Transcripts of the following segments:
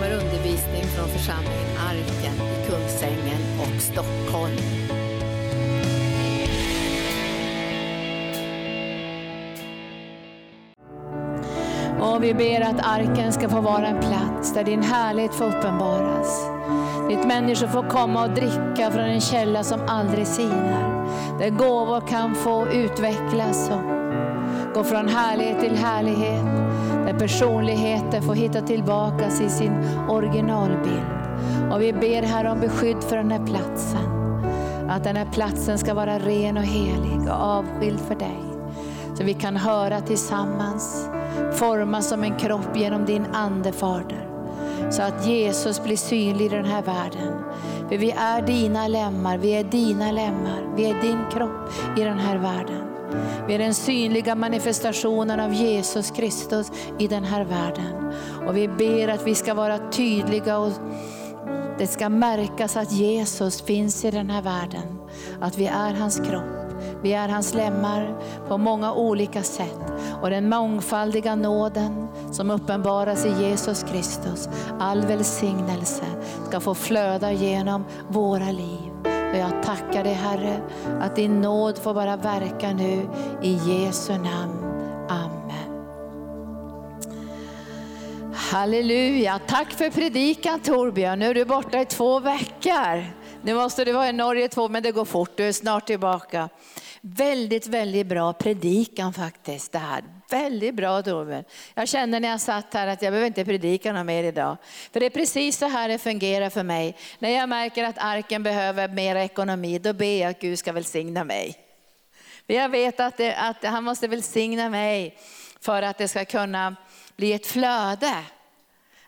kommer undervisning från församlingen Arken i Kungsängen och Stockholm. Och vi ber att arken ska få vara en plats där din härlighet får uppenbaras. Dit människor får komma och dricka från en källa som aldrig sinar. Där gåvor kan få utvecklas och gå från härlighet till härlighet. Personligheten personligheter får hitta tillbaka till sin originalbild. Och vi ber här om beskydd för den här platsen. Att den här platsen ska vara ren och helig och avskild för dig. Så vi kan höra tillsammans, formas som en kropp genom din ande Fader. Så att Jesus blir synlig i den här världen. För vi är dina lemmar, vi är dina lemmar, vi är din kropp i den här världen. Vi är den synliga manifestationen av Jesus Kristus i den här världen. Och vi ber att vi ska vara tydliga och det ska märkas att Jesus finns i den här världen. Att vi är hans kropp. Vi är hans lemmar på många olika sätt. Och den mångfaldiga nåden som uppenbaras i Jesus Kristus, all välsignelse ska få flöda genom våra liv. Och jag tackar dig Herre att din nåd får bara verka nu i Jesu namn. Amen. Halleluja, tack för predikan Torbjörn. Nu är du borta i två veckor. Nu måste du vara i Norge två, men det går fort. Du är snart tillbaka. Väldigt, väldigt bra predikan faktiskt det här. Väldigt bra Torbjörn. Jag kände när jag satt här att jag behöver inte predika något mer idag. För det är precis så här det fungerar för mig. När jag märker att arken behöver mer ekonomi, då ber jag att Gud ska välsigna mig. För jag vet att, det, att han måste välsigna mig för att det ska kunna bli ett flöde.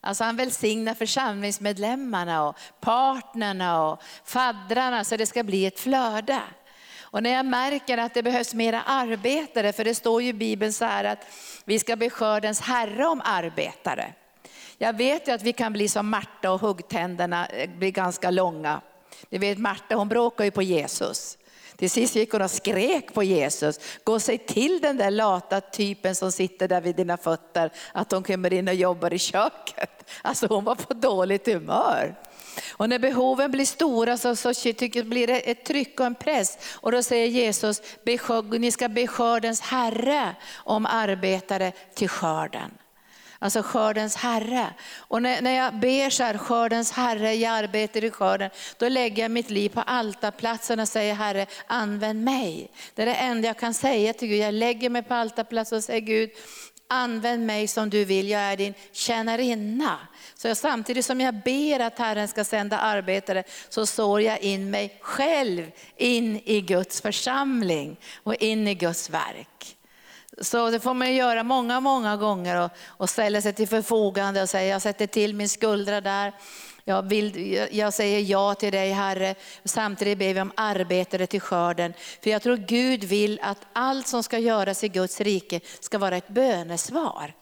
Alltså han välsignar församlingsmedlemmarna och partnerna och faddrarna så det ska bli ett flöde. Och när jag märker att det behövs mera arbetare, för det står ju i Bibeln så här att vi ska be skördens herre om arbetare. Jag vet ju att vi kan bli som Marta och huggtänderna eh, blir ganska långa. Ni vet Marta hon bråkar ju på Jesus. Till sist gick hon och skrek på Jesus, gå och säg till den där lata typen som sitter där vid dina fötter att hon kommer in och jobbar i köket. Alltså hon var på dåligt humör. Och när behoven blir stora så, så blir det ett tryck och en press. Och då säger Jesus, ni ska be skördens herre om arbetare till skörden. Alltså skördens herre. Och när, när jag ber så här, skördens herre, jag arbetar i skörden, då lägger jag mitt liv på altarplatsen och säger Herre, använd mig. Det är det enda jag kan säga till Gud. Jag lägger mig på altarplatsen och säger Gud, använd mig som du vill, jag är din tjänarinna. Så jag, samtidigt som jag ber att Herren ska sända arbetare så sår jag in mig själv in i Guds församling och in i Guds verk. Så det får man göra många, många gånger och, och ställa sig till förfogande och säga jag sätter till min skuldra där. Jag, vill, jag säger ja till dig Herre. Samtidigt ber vi om arbetare till skörden. För jag tror Gud vill att allt som ska göras i Guds rike ska vara ett bönesvar.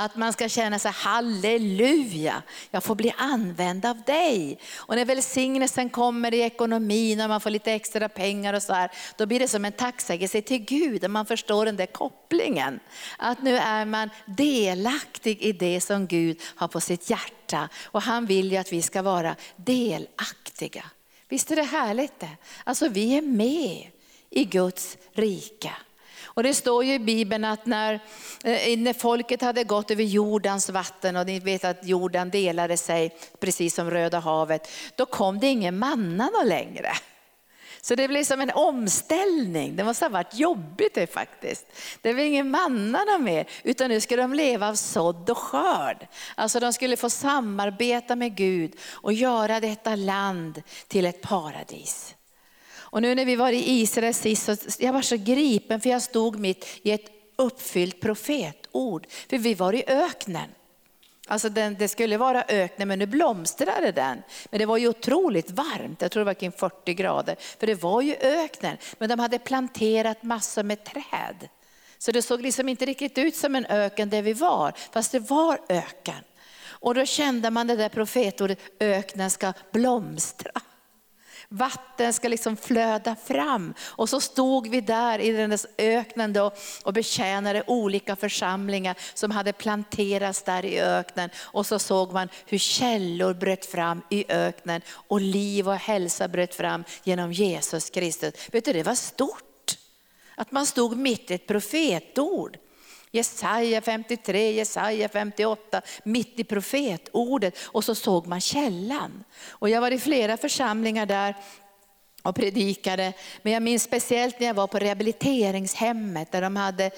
Att man ska känna sig halleluja, jag får bli använd av dig. Och när välsignelsen kommer i ekonomin och man får lite extra pengar och så här, då blir det som en tacksägelse till Gud och man förstår den där kopplingen. Att nu är man delaktig i det som Gud har på sitt hjärta och han vill ju att vi ska vara delaktiga. Visst är det härligt det? Alltså vi är med i Guds rike. Och det står ju i Bibeln att när, eh, när folket hade gått över jordens vatten och ni vet att jorden delade sig precis som Röda havet, då kom det ingen manna längre. Så det blev som en omställning. Det måste ha varit jobbigt det faktiskt. Det blev ingen manna mer, utan nu ska de leva av sådd och skörd. Alltså de skulle få samarbeta med Gud och göra detta land till ett paradis. Och nu när vi var i Israel sist, så jag var så gripen för jag stod mitt i ett uppfyllt profetord. För vi var i öknen. Alltså den, det skulle vara öknen men nu blomstrade den. Men det var ju otroligt varmt, jag tror det var kring 40 grader. För det var ju öknen, men de hade planterat massor med träd. Så det såg liksom inte riktigt ut som en öken där vi var, fast det var öken. Och då kände man det där profetordet, öknen ska blomstra. Vatten ska liksom flöda fram. Och så stod vi där i den där öknen då och betjänade olika församlingar som hade planterats där i öknen. Och så såg man hur källor bröt fram i öknen och liv och hälsa bröt fram genom Jesus Kristus. Vet du, det var stort. Att man stod mitt i ett profetord. Jesaja 53, Jesaja 58, mitt i profetordet och så såg man källan. Och jag var i flera församlingar där och predikade. Men jag minns speciellt när jag var på rehabiliteringshemmet där de hade,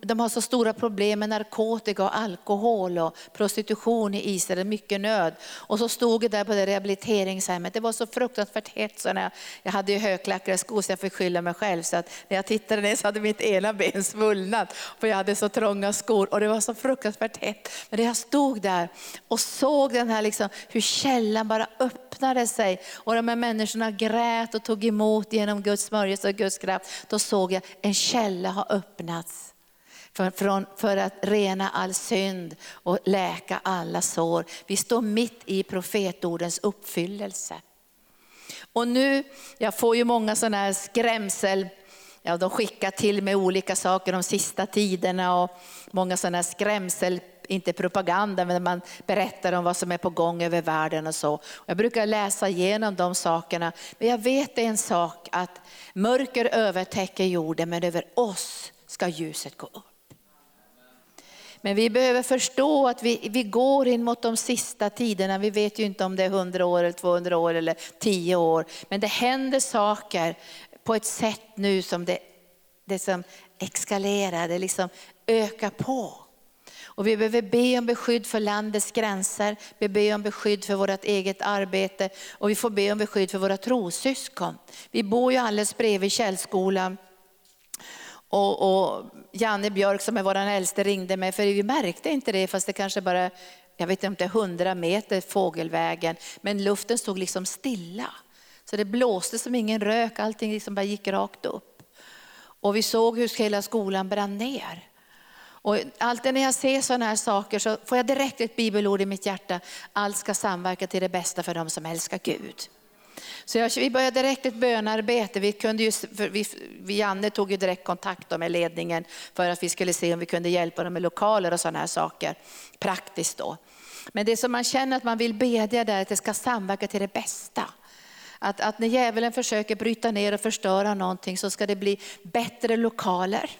de har så stora problem med narkotika och alkohol och prostitution i Israel, mycket nöd. Och så stod jag där på det rehabiliteringshemmet, det var så fruktansvärt hett så när jag, jag hade ju högklackade skor så jag fick skylla mig själv. Så att när jag tittade ner så hade mitt ena ben svullnat för jag hade så trånga skor och det var så fruktansvärt hett. Men när jag stod där och såg den här liksom, hur källan bara öppnade sig och de här människorna människorna grät och tog emot genom Guds smörjelse och Guds kraft, då såg jag en källa ha öppnats. För, för, för att rena all synd och läka alla sår. Vi står mitt i profetordens uppfyllelse. Och nu, jag får ju många sådana här skrämsel, ja, de skickar till mig olika saker de sista tiderna och många sådana här skrämsel inte propaganda, men man berättar om vad som är på gång över världen och så. Jag brukar läsa igenom de sakerna, men jag vet en sak att mörker övertäcker jorden, men över oss ska ljuset gå upp. Men vi behöver förstå att vi, vi går in mot de sista tiderna. Vi vet ju inte om det är 100 år, eller 200 år eller 10 år. Men det händer saker på ett sätt nu som det, det som eskalerar, det liksom ökar på. Och vi behöver be om beskydd för landets gränser, vi ber om beskydd för vårt eget arbete och vi får be om beskydd för våra trossyskon. Vi bor ju alldeles bredvid källskolan. Och, och Janne Björk som är vår äldste ringde mig, för vi märkte inte det fast det kanske bara, jag vet inte, 100 meter fågelvägen. Men luften stod liksom stilla. Så det blåste som ingen rök, allting liksom bara gick rakt upp. Och vi såg hur hela skolan brann ner. Och alltid när jag ser sådana här saker så får jag direkt ett bibelord i mitt hjärta. Allt ska samverka till det bästa för dem som älskar Gud. Så jag, vi började direkt ett bönarbete. Vi kunde ju, vi, vi, Janne tog ju direkt kontakt med ledningen för att vi skulle se om vi kunde hjälpa dem med lokaler och sådana här saker. Praktiskt då. Men det som man känner att man vill bedja där, är att det ska samverka till det bästa. Att, att när djävulen försöker bryta ner och förstöra någonting så ska det bli bättre lokaler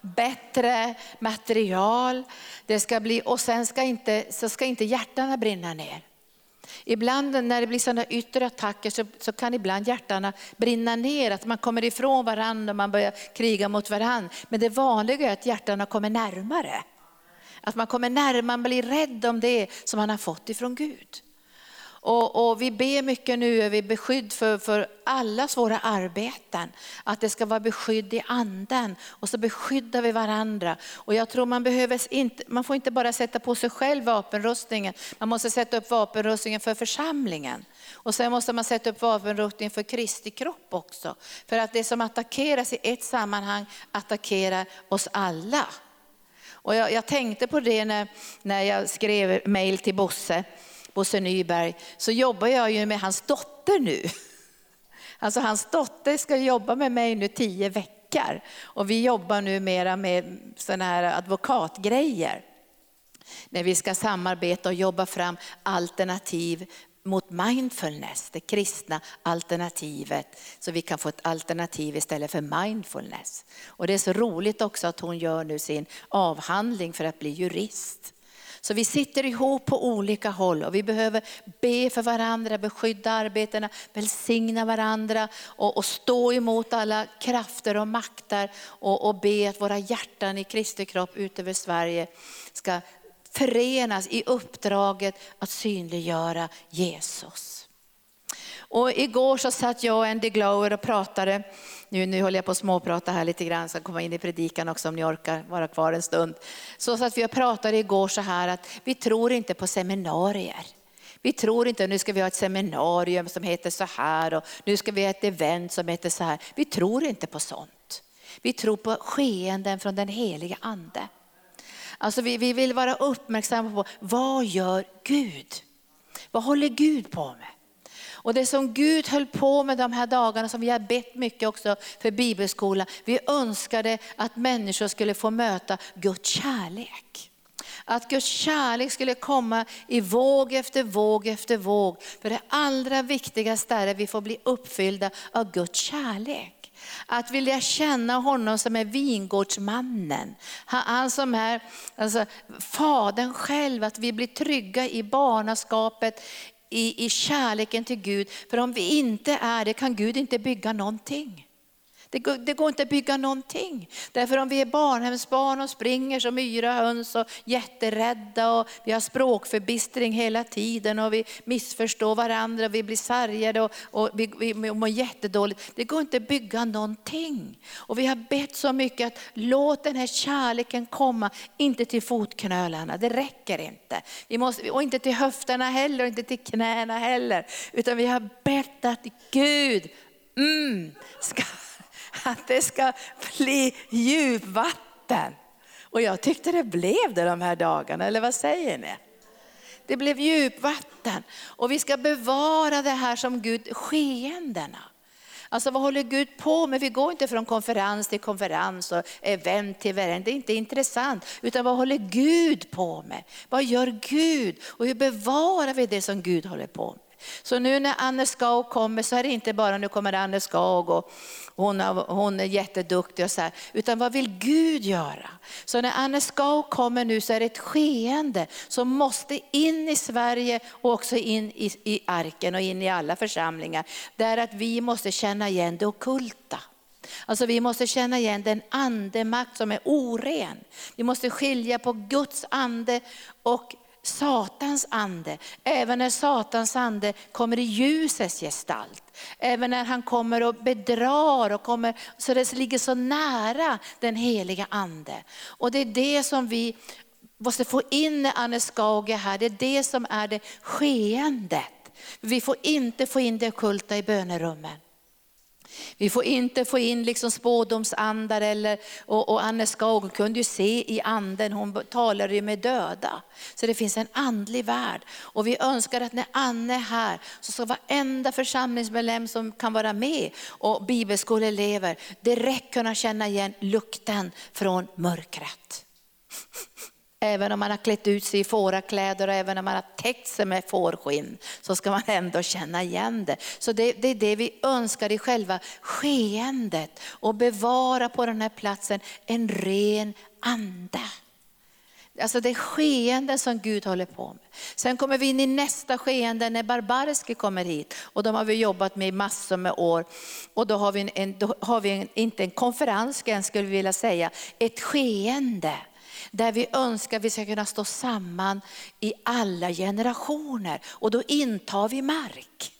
bättre material. Det ska bli, och sen ska inte, så ska inte hjärtarna brinna ner. Ibland när det blir sådana yttre attacker så, så, kan ibland hjärtarna brinna ner, att man kommer ifrån varandra och man börjar kriga mot varandra. Men det vanliga är att hjärtarna kommer närmare. Att man kommer närmare, man blir rädd om det som man har fått ifrån Gud. Och, och, vi ber mycket nu över beskydd för, för allas våra arbeten. Att det ska vara beskydd i anden. Och så beskyddar vi varandra. Och jag tror man behöver inte, man får inte bara sätta på sig själv vapenrustningen. Man måste sätta upp vapenrustningen för församlingen. Och sen måste man sätta upp vapenrustningen för Kristi kropp också. För att det som attackeras i ett sammanhang attackerar oss alla. Och jag, jag tänkte på det när, när jag skrev mail till Bosse. Bosse Nyberg, så jobbar jag ju med hans dotter nu. Alltså hans dotter ska jobba med mig nu tio veckor. Och vi jobbar nu mera med sådana här advokatgrejer. När vi ska samarbeta och jobba fram alternativ mot mindfulness, det kristna alternativet. Så vi kan få ett alternativ istället för mindfulness. Och det är så roligt också att hon gör nu sin avhandling för att bli jurist. Så vi sitter ihop på olika håll och vi behöver be för varandra, beskydda arbetena, välsigna varandra och, och stå emot alla krafter och makter och, och be att våra hjärtan i Kristi kropp ut över Sverige ska förenas i uppdraget att synliggöra Jesus. Och igår så satt jag och Andy Glower och pratade nu, nu håller jag på att småprata här lite grann, ska komma in i predikan också om ni orkar vara kvar en stund. Så, så att vi pratade igår så här att vi tror inte på seminarier. Vi tror inte nu ska vi ha ett seminarium som heter så här och nu ska vi ha ett event som heter så här. Vi tror inte på sånt. Vi tror på skeenden från den heliga ande. Alltså vi, vi vill vara uppmärksamma på vad gör Gud? Vad håller Gud på med? Och det som Gud höll på med de här dagarna, som vi har bett mycket också för bibelskolan, vi önskade att människor skulle få möta Guds kärlek. Att Guds kärlek skulle komma i våg efter våg efter våg. För det allra viktigaste är att vi får bli uppfyllda av Guds kärlek. Att vilja känna honom som är vingårdsmannen. Han som är alltså, Fadern själv, att vi blir trygga i barnaskapet, i, i kärleken till Gud. För om vi inte är det kan Gud inte bygga någonting. Det går, det går, inte att bygga någonting. Därför om vi är barnhemsbarn och springer som yra höns och jätterädda och vi har språkförbistring hela tiden och vi missförstår varandra, och vi blir sargade och, och vi, vi mår jättedåligt. Det går inte att bygga någonting. Och vi har bett så mycket att låt den här kärleken komma, inte till fotknölarna, det räcker inte. Vi måste, och inte till höfterna heller, och inte till knäna heller. Utan vi har bett att Gud mm, ska att det ska bli djupvatten. Och jag tyckte det blev det de här dagarna, eller vad säger ni? Det blev djupvatten. Och vi ska bevara det här som Gud, skeendena. Alltså vad håller Gud på med? Vi går inte från konferens till konferens och event till event. Det är inte intressant. Utan vad håller Gud på med? Vad gör Gud? Och hur bevarar vi det som Gud håller på med? Så nu när Anne Skau kommer så är det inte bara nu kommer Anne Skau och hon, har, hon är jätteduktig och så här, utan vad vill Gud göra? Så när Anne Skau kommer nu så är det ett skeende som måste in i Sverige och också in i, i arken och in i alla församlingar. Det är att vi måste känna igen det okulta. Alltså vi måste känna igen den andemakt som är oren. Vi måste skilja på Guds ande och Satans ande, även när Satans ande kommer i ljusets gestalt. Även när han kommer och bedrar och kommer, så det ligger så nära den heliga ande. Och det är det som vi måste få in när Anne Skauge här, det är det som är det skeendet. Vi får inte få in det kulta i bönerummen. Vi får inte få in liksom spådomsandar eller, och, och Anne Skog kunde ju se i anden, hon talade ju med döda. Så det finns en andlig värld. Och vi önskar att när Anne är här så ska varenda församlingsmedlem som kan vara med och bibelskoleelever direkt kunna känna igen lukten från mörkret. Även om man har klätt ut sig i fårakläder och även om man har täckt sig med fårskinn så ska man ändå känna igen det. Så det, det, är det vi önskar i själva skeendet och bevara på den här platsen en ren ande. Alltså det är skeenden som Gud håller på med. Sen kommer vi in i nästa skeende när Barbariske kommer hit. Och de har vi jobbat med i massor med år. Och då har vi, en, då har vi en, inte en konferens skulle vi vilja säga, ett skeende där vi önskar att vi ska kunna stå samman i alla generationer. Och då intar vi mark.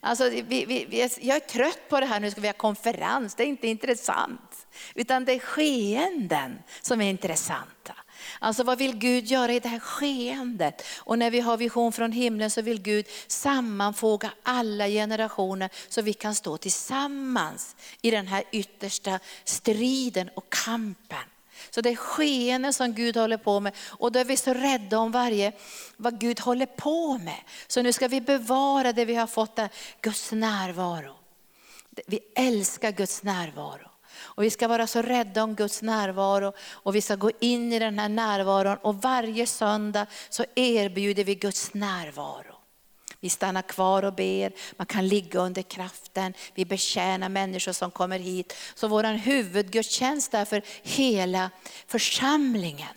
Alltså, vi, vi, vi, jag är trött på det här, nu ska vi ha konferens, det är inte intressant. Utan det är skeenden som är intressanta. Alltså vad vill Gud göra i det här skeendet? Och när vi har vision från himlen så vill Gud sammanfoga alla generationer så vi kan stå tillsammans i den här yttersta striden och kampen. Så det är skeenden som Gud håller på med och då är vi så rädda om varje, vad Gud håller på med. Så nu ska vi bevara det vi har fått, där, Guds närvaro. Vi älskar Guds närvaro. Och vi ska vara så rädda om Guds närvaro och vi ska gå in i den här närvaron och varje söndag så erbjuder vi Guds närvaro. Vi stannar kvar och ber, man kan ligga under kraften, vi betjänar människor som kommer hit. Så vår huvudgudstjänst är för hela församlingen.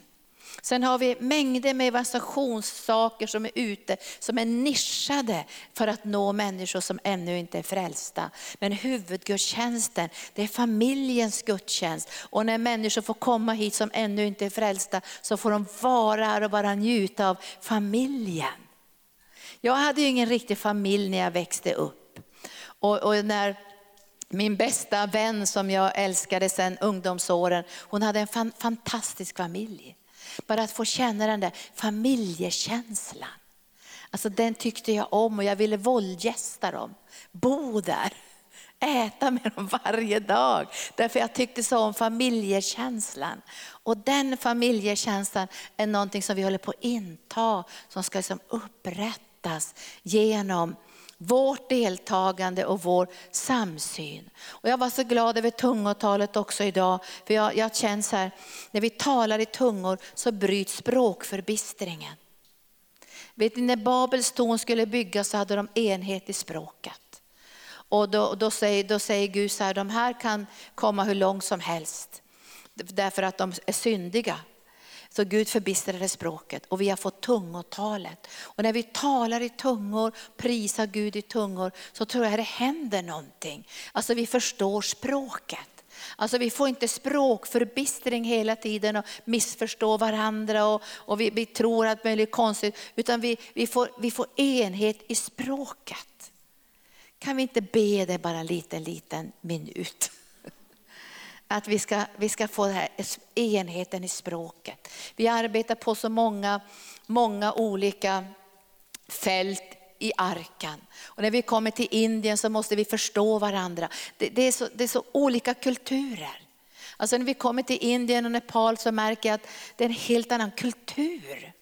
Sen har vi mängder med evangelisationssaker som är ute, som är nischade för att nå människor som ännu inte är frälsta. Men huvudgudstjänsten, det är familjens gudstjänst. Och när människor får komma hit som ännu inte är frälsta, så får de vara här och bara njuta av familjen. Jag hade ju ingen riktig familj när jag växte upp. Och, och när min bästa vän som jag älskade sedan ungdomsåren, hon hade en fan, fantastisk familj. Bara att få känna den där familjekänslan. Alltså den tyckte jag om och jag ville våldgästa dem, bo där, äta med dem varje dag. Därför jag tyckte så om familjekänslan. Och den familjekänslan är någonting som vi håller på att inta, som ska liksom upprätta upprättas genom vårt deltagande och vår samsyn. Och jag var så glad över tungotalet också idag, för jag, jag känner så här, när vi talar i tungor så bryts språkförbistringen. Vet ni, när Babels torn skulle byggas så hade de enhet i språket. Och då, då, säger, då säger Gud så här, de här kan komma hur långt som helst. Därför att de är syndiga. Så Gud förbistrade språket och vi har fått tungotalet. Och när vi talar i tungor, prisar Gud i tungor, så tror jag det händer någonting. Alltså vi förstår språket. Alltså vi får inte språkförbistring hela tiden och missförstå varandra och, och vi, vi, tror att möjligt är konstigt. Utan vi, vi, får, vi får enhet i språket. Kan vi inte be det bara en liten, liten minut? Att vi ska, vi ska få den här enheten i språket. Vi arbetar på så många, många olika fält i arkan. Och när vi kommer till Indien så måste vi förstå varandra. Det, det, är, så, det är så olika kulturer. Alltså när vi kommer till Indien och Nepal så märker jag att det är en helt annan kultur.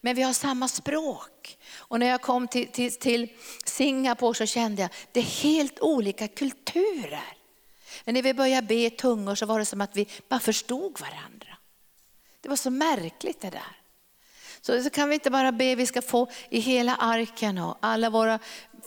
Men vi har samma språk. Och när jag kom till, till, till Singapore så kände jag att det är helt olika kulturer. Men när vi började be i tungor så var det som att vi bara förstod varandra. Det var så märkligt det där. Så, så kan vi inte bara be, vi ska få i hela arken och alla våra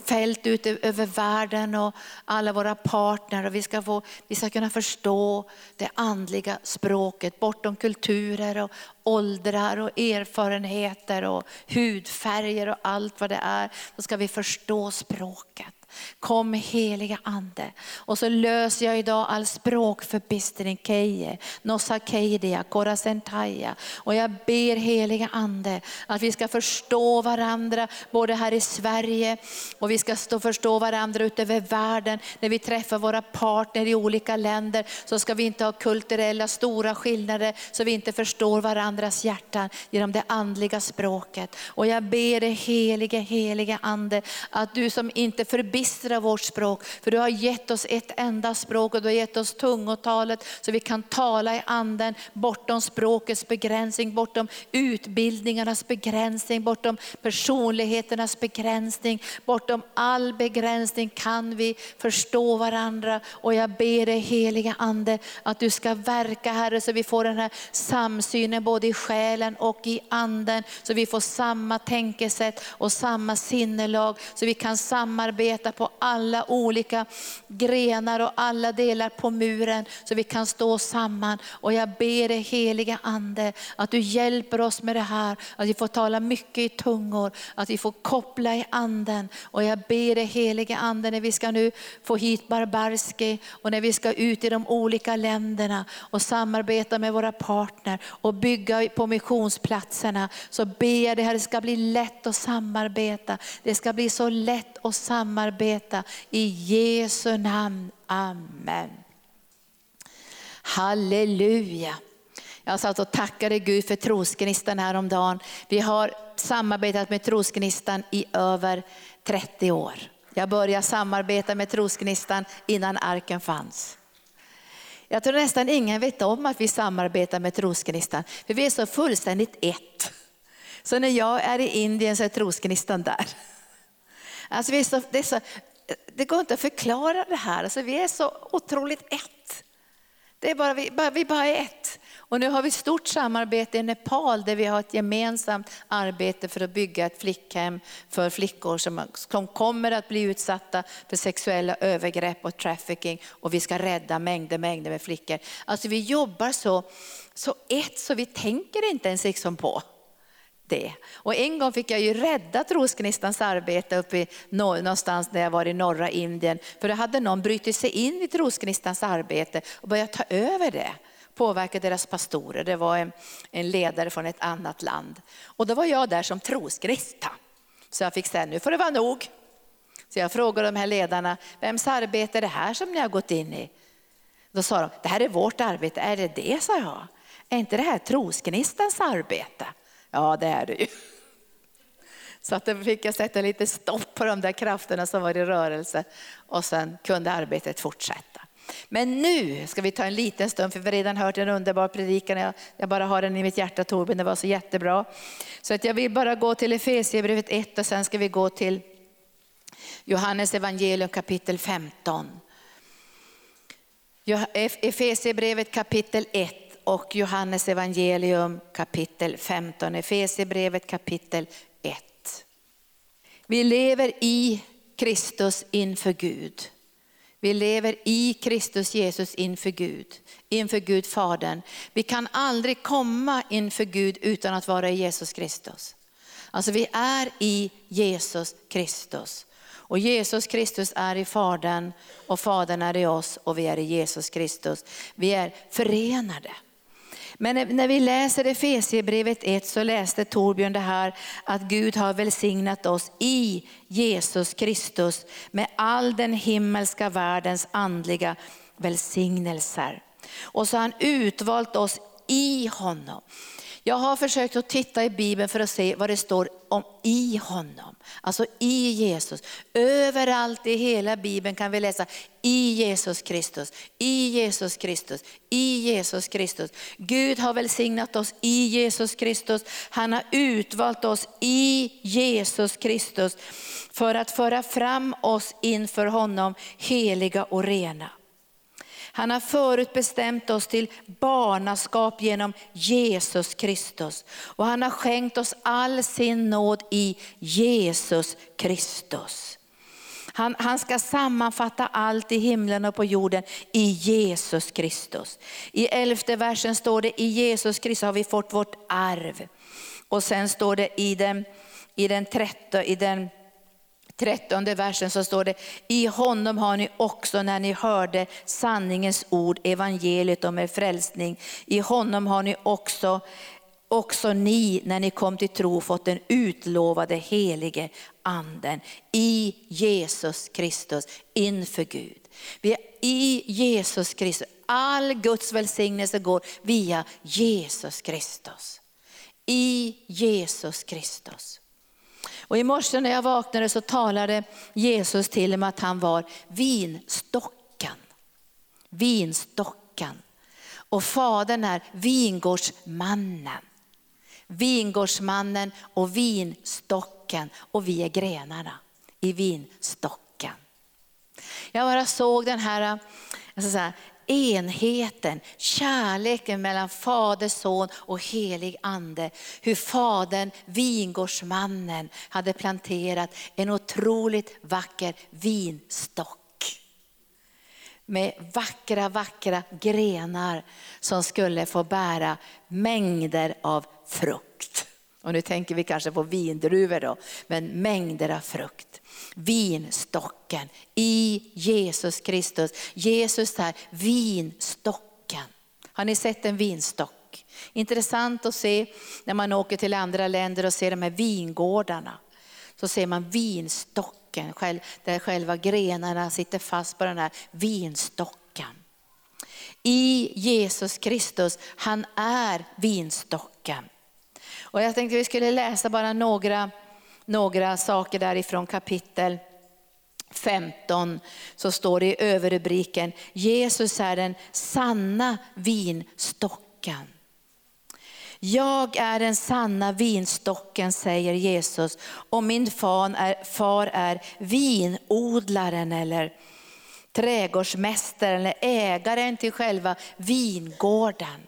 fält ute över världen och alla våra partner. Och vi, ska få, vi ska kunna förstå det andliga språket bortom kulturer och åldrar och erfarenheter och hudfärger och allt vad det är. Då ska vi förstå språket. Kom heliga ande. Och så löser jag idag all språkförbistring, keje, nossa keidia, korasentaya. Och jag ber heliga ande att vi ska förstå varandra både här i Sverige och vi ska stå, förstå varandra ute över världen. När vi träffar våra partner i olika länder så ska vi inte ha kulturella stora skillnader så vi inte förstår varandras hjärtan genom det andliga språket. Och jag ber dig helige, helige ande att du som inte förbinder förbistra vårt språk. För du har gett oss ett enda språk och du har gett oss tungotalet så vi kan tala i anden bortom språkets begränsning, bortom utbildningarnas begränsning, bortom personligheternas begränsning, bortom all begränsning kan vi förstå varandra. Och jag ber dig heliga ande att du ska verka Herre så vi får den här samsynen både i själen och i anden. Så vi får samma tänkesätt och samma sinnelag så vi kan samarbeta på alla olika grenar och alla delar på muren så vi kan stå samman. Och jag ber dig heliga ande att du hjälper oss med det här, att vi får tala mycket i tungor, att vi får koppla i anden. Och jag ber dig heliga ande när vi ska nu få hit Barbarski och när vi ska ut i de olika länderna och samarbeta med våra partner och bygga på missionsplatserna. Så ber jag dig att det ska bli lätt att samarbeta. Det ska bli så lätt att samarbeta arbeta. I Jesu namn. Amen. Halleluja. Jag satt och tackade Gud för trosgnistan häromdagen. Vi har samarbetat med trosgnistan i över 30 år. Jag började samarbeta med trosgnistan innan arken fanns. Jag tror nästan ingen vet om att vi samarbetar med trosgnistan, för vi är så fullständigt ett. Så när jag är i Indien så är trosgnistan där. Alltså vi är så, det, är så, det går inte att förklara det här. Alltså vi är så otroligt ett. Det är bara, vi, bara, vi bara är ett. Och nu har vi stort samarbete i Nepal där vi har ett gemensamt arbete för att bygga ett flickhem för flickor som, som kommer att bli utsatta för sexuella övergrepp och trafficking och vi ska rädda mängder, mängder med flickor. Alltså vi jobbar så, så ett så vi tänker inte ens liksom på det. Och en gång fick jag ju rädda Trosgnistans arbete uppe i, någonstans när jag var i norra Indien. För då hade någon brutit sig in i Trosgnistans arbete och börjat ta över det. Påverka deras pastorer. Det var en, en, ledare från ett annat land. Och då var jag där som troskrista. Så jag fick säga, nu får det vara nog. Så jag frågade de här ledarna, vems arbete är det här som ni har gått in i? Då sa de, det här är vårt arbete. Är det det, sa jag. Är inte det här trosgnistans arbete? Ja, det är det ju. Så att då fick jag sätta lite stopp på de där krafterna som var i rörelse och sen kunde arbetet fortsätta. Men nu ska vi ta en liten stund, för vi har redan hört en underbar predikan. Jag, bara har den i mitt hjärta Torbjörn, det var så jättebra. Så att jag vill bara gå till Efesierbrevet 1 och sen ska vi gå till Johannes evangelium kapitel 15. Efesierbrevet kapitel 1 och Johannes evangelium kapitel 15. Efesierbrevet kapitel 1. Vi lever i Kristus inför Gud. Vi lever i Kristus Jesus inför Gud, inför Gud Fadern. Vi kan aldrig komma inför Gud utan att vara i Jesus Kristus. Alltså vi är i Jesus Kristus. Och Jesus Kristus är i Fadern och Fadern är i oss och vi är i Jesus Kristus. Vi är förenade. Men när vi läser Efesierbrevet 1 så läste Torbjörn det här att Gud har välsignat oss i Jesus Kristus med all den himmelska världens andliga välsignelser. Och så har han utvalt oss i honom. Jag har försökt att titta i Bibeln för att se vad det står om i honom. Alltså i Jesus. Överallt i hela Bibeln kan vi läsa i Jesus Kristus, i Jesus Kristus, i Jesus Kristus. Gud har välsignat oss i Jesus Kristus. Han har utvalt oss i Jesus Kristus för att föra fram oss inför honom heliga och rena. Han har förutbestämt oss till barnaskap genom Jesus Kristus. Och han har skänkt oss all sin nåd i Jesus Kristus. Han, han, ska sammanfatta allt i himlen och på jorden i Jesus Kristus. I elfte versen står det i Jesus Kristus har vi fått vårt arv. Och sen står det i den, i den, tretton, i den trettonde versen så står det, i honom har ni också när ni hörde sanningens ord, evangeliet om er frälsning, i honom har ni också också ni när ni kom till tro fått den utlovade helige anden i Jesus Kristus inför Gud. Vi är i Jesus Kristus. All Guds välsignelse går via Jesus Kristus. I Jesus Kristus. Och I morse när jag vaknade så talade Jesus till mig att han var vinstocken. Vinstocken. Och fadern är vingårdsmannen. Vingårdsmannen och vinstocken och vi är grenarna i vinstocken. Jag bara såg den här, alltså så här enheten, kärleken mellan Fader, Son och helig Ande. Hur Fadern, vingårdsmannen, hade planterat en otroligt vacker vinstock. Med vackra, vackra grenar som skulle få bära mängder av frukt. Och nu tänker vi kanske på vindruvor då, men mängder av frukt vinstocken i Jesus Kristus. Jesus är vinstocken. Har ni sett en vinstock? Intressant att se när man åker till andra länder och ser de här vingårdarna. Så ser man vinstocken där själva grenarna sitter fast på den här vinstocken. I Jesus Kristus, han är vinstocken. Och jag tänkte vi skulle läsa bara några några saker därifrån kapitel 15 så står det i överrubriken Jesus är den sanna vinstocken. Jag är den sanna vinstocken säger Jesus och min far är, far är vinodlaren eller trädgårdsmästaren eller ägaren till själva vingården.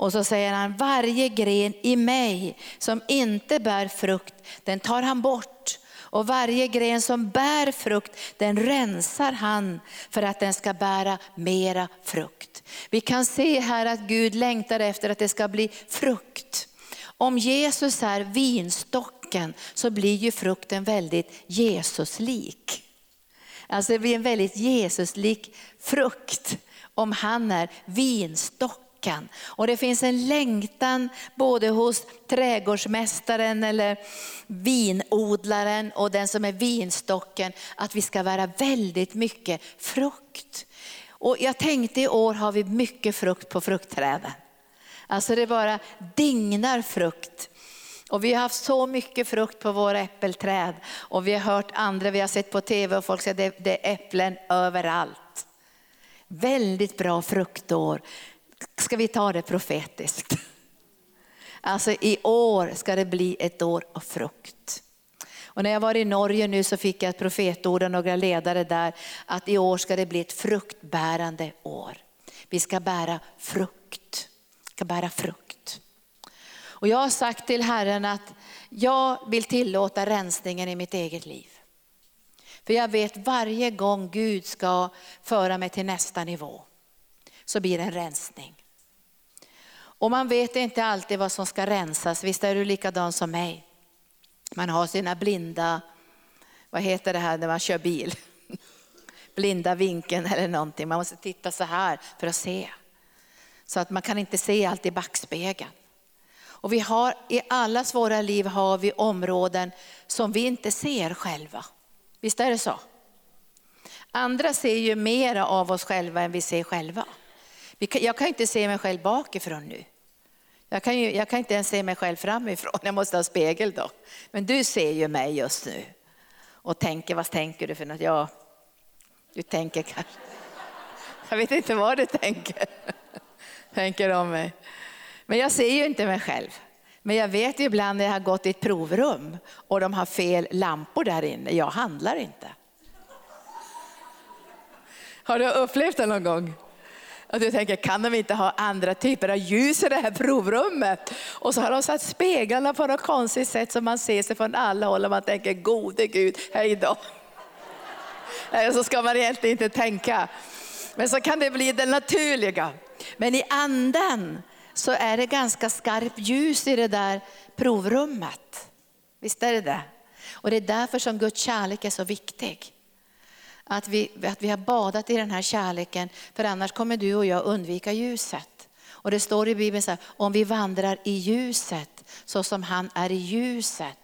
Och så säger han, varje gren i mig som inte bär frukt, den tar han bort. Och varje gren som bär frukt, den rensar han för att den ska bära mera frukt. Vi kan se här att Gud längtar efter att det ska bli frukt. Om Jesus är vinstocken så blir ju frukten väldigt Jesuslik. Alltså det blir en väldigt Jesuslik frukt om han är vinstocken veckan. Och det finns en längtan både hos trädgårdsmästaren eller vinodlaren och den som är vinstocken att vi ska vara väldigt mycket frukt. Och jag tänkte i år har vi mycket frukt på fruktträden. Alltså det bara dignar frukt. Och vi har haft så mycket frukt på våra äppelträd och vi har hört andra, vi har sett på tv och folk säger det, det är äpplen överallt. Väldigt bra fruktår ska vi ta det profetiskt. Alltså i år ska det bli ett år av frukt. Och när jag var i Norge nu så fick jag ett profetord av några ledare där att i år ska det bli ett fruktbärande år. Vi ska bära frukt. Vi ska bära frukt. Och jag har sagt till Herren att jag vill tillåta rensningen i mitt eget liv. För jag vet varje gång Gud ska föra mig till nästa nivå så blir det en rensning. Och man vet inte alltid vad som ska rensas, visst är du likadan som mig. Man har sina blinda, vad heter det här när man kör bil? Blinda vinkeln eller någonting, man måste titta så här för att se. Så att man kan inte se allt i backspegeln. Och vi har, i allas våra liv har vi områden som vi inte ser själva. Visst är det så? Andra ser ju mer av oss själva än vi ser själva. Jag kan inte se mig själv bakifrån nu. Jag kan, ju, jag kan inte ens se mig själv framifrån, jag måste ha spegel då. Men du ser ju mig just nu och tänker, vad tänker du för något? Ja, du tänker kanske, jag vet inte vad du tänker, tänker om mig. Men jag ser ju inte mig själv. Men jag vet ju ibland när jag har gått i ett provrum och de har fel lampor där inne, jag handlar inte. Har du upplevt det någon gång? Och du tänker, kan de inte ha andra typer av ljus i det här provrummet? Och så har de satt speglarna på något konstigt sätt så man ser sig från alla håll och man tänker, gode Gud, hej då. Så ska man egentligen inte tänka. Men så kan det bli det naturliga. Men i anden så är det ganska skarpt ljus i det där provrummet. Visst är det det? Och det är därför som Guds kärlek är så viktig. Att vi, att vi har badat i den här kärleken, för annars kommer du och jag undvika ljuset. Och det står i Bibeln så här, om vi vandrar i ljuset så som han är i ljuset,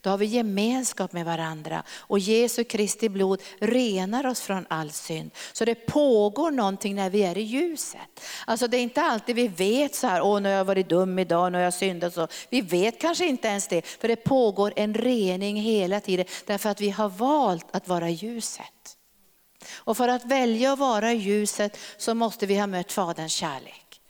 då har vi gemenskap med varandra och Jesu Kristi blod renar oss från all synd. Så det pågår någonting när vi är i ljuset. Alltså det är inte alltid vi vet så här, åh nu har jag varit dum idag, nu har jag syndat så. Vi vet kanske inte ens det, för det pågår en rening hela tiden därför att vi har valt att vara ljuset. Och för att välja att vara i ljuset så måste vi ha mött Faderns kärlek.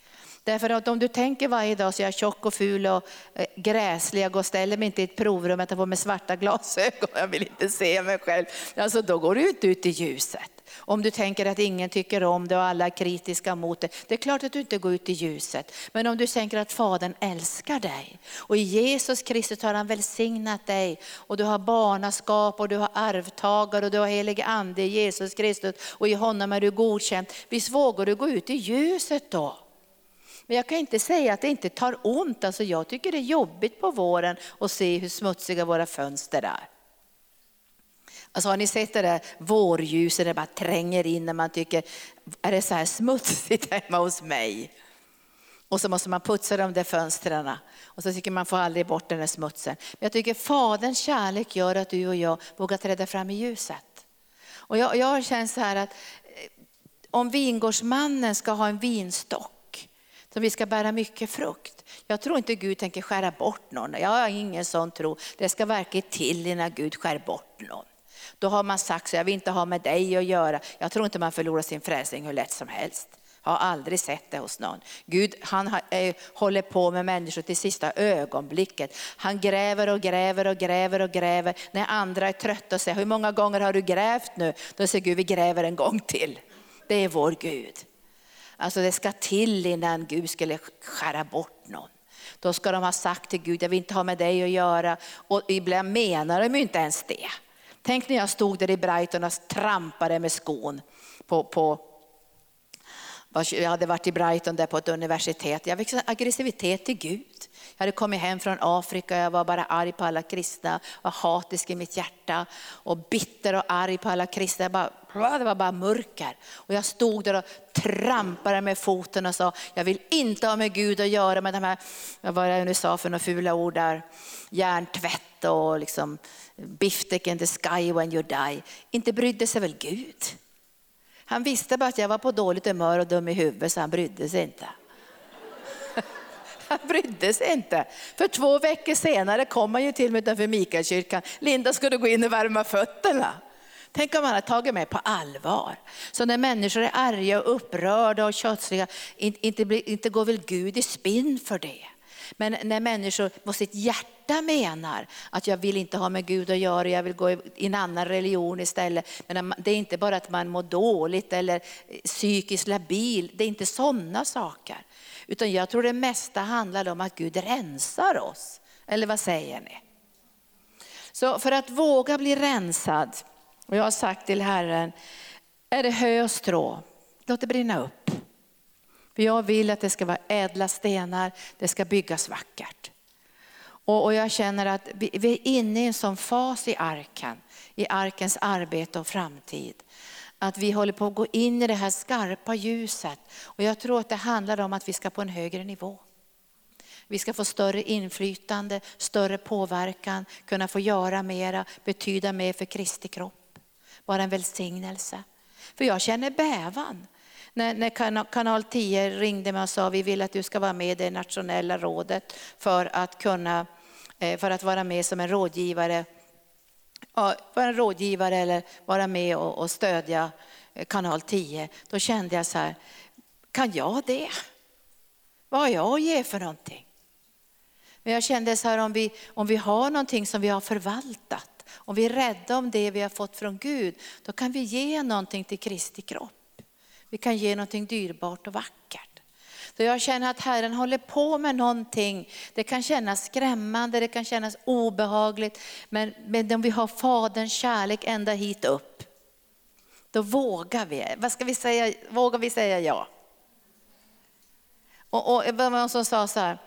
Därför att om du tänker varje dag så är jag tjock och ful och eh, gräslig, jag går och ställer mig inte i ett provrum, jag tar på mig svarta glasögon, jag vill inte se mig själv. Alltså då går du inte ut i ljuset. Om du tänker att ingen tycker om det och alla är kritiska mot det, det är klart att du inte går ut i ljuset. Men om du tänker att Fadern älskar dig och i Jesus Kristus har han välsignat dig och du har barnaskap och du har arvtagare och du har helig ande i Jesus Kristus och i honom är du godkänd. Visst vågar du gå ut i ljuset då? Men jag kan inte säga att det inte tar ont. Alltså jag tycker det är jobbigt på våren att se hur smutsiga våra fönster är. Alltså har ni sett det där vårljuset, det bara tränger in när man tycker, är det så här smutsigt hemma hos mig? Och så måste man putsa de där fönstren och så tycker man får aldrig bort den där smutsen. Men jag tycker Faderns kärlek gör att du och jag vågar träda fram i ljuset. Och jag, jag har känt så här att eh, om vingårdsmannen ska ha en vinstock, som vi ska bära mycket frukt. Jag tror inte Gud tänker skära bort någon. Jag har ingen sån tro. Det ska verkligen till innan Gud skär bort någon. Då har man sagt så jag vill inte ha med dig att göra. Jag tror inte man förlorar sin frälsning hur lätt som helst. Jag har aldrig sett det hos någon. Gud han har, eh, håller på med människor till sista ögonblicket. Han gräver och gräver och gräver och gräver. När andra är trötta och säger, hur många gånger har du grävt nu? Då säger Gud, vi gräver en gång till. Det är vår Gud. Alltså det ska till innan Gud skulle skära bort någon. Då ska de ha sagt till Gud, jag vill inte ha med dig att göra. Och ibland menar de ju inte ens det. Tänk när jag stod där i Brighton och trampade med skon på, på jag hade varit i Brighton där på ett universitet. Jag fick aggressivitet till Gud. Jag hade kommit hem från Afrika, jag var bara arg på alla kristna, var hatisk i mitt hjärta och bitter och arg på alla kristna. Jag bara, det var bara mörker. Och jag stod där och trampade med foten och sa, jag vill inte ha med Gud att göra med de här, vad jag nu sa för några fula ord där, hjärntvätt och liksom biftek in the sky when you die. Inte brydde sig väl Gud? Han visste bara att jag var på dåligt humör och dum i huvudet så han brydde sig inte. Han brydde sig inte. För två veckor senare kom han ju till mig utanför Mikaelskyrkan. Linda, skulle gå in och värma fötterna? Tänk om han hade tagit mig på allvar. Så när människor är arga och upprörda och kötsliga, inte, inte, inte går väl Gud i spinn för det. Men när människor på sitt hjärta menar att jag vill inte ha med Gud att göra, jag vill gå i en annan religion istället. Men det är inte bara att man mår dåligt eller eh, psykiskt labil, det är inte sådana saker. Utan jag tror det mesta handlar om att Gud rensar oss. Eller vad säger ni? Så för att våga bli rensad, och jag har sagt till Herren, är det hö och strå, låt det brinna upp. För jag vill att det ska vara ädla stenar, det ska byggas vackert. Och, och jag känner att vi, vi, är inne i en sån fas i arken, i arkens arbete och framtid. Att vi håller på att gå in i det här skarpa ljuset. Och jag tror att det handlar om att vi ska på en högre nivå. Vi ska få större inflytande, större påverkan, kunna få göra mera, betyda mer för Kristi kropp. Vara en välsignelse. För jag känner bävan när, när kanal 10 ringde mig och sa vi vill att du ska vara med i det nationella rådet för att kunna eh, för att vara med som en rådgivare, vara en rådgivare eller vara med och, och stödja eh, kanal 10. Då kände jag så här, kan jag det? Vad har jag att ge för någonting? Men jag kände så här, om vi, om vi har någonting som vi har förvaltat, om vi är rädda om det vi har fått från Gud, då kan vi ge någonting till Kristi kropp. Vi kan ge någonting dyrbart och vackert. Så jag känner att Herren håller på med någonting. Det kan kännas skrämmande, det kan kännas obehagligt. Men, men om vi har Faderns kärlek ända hit upp, då vågar vi. Vad ska vi säga? Vågar vi säga ja? Och, och det var någon som sa så här,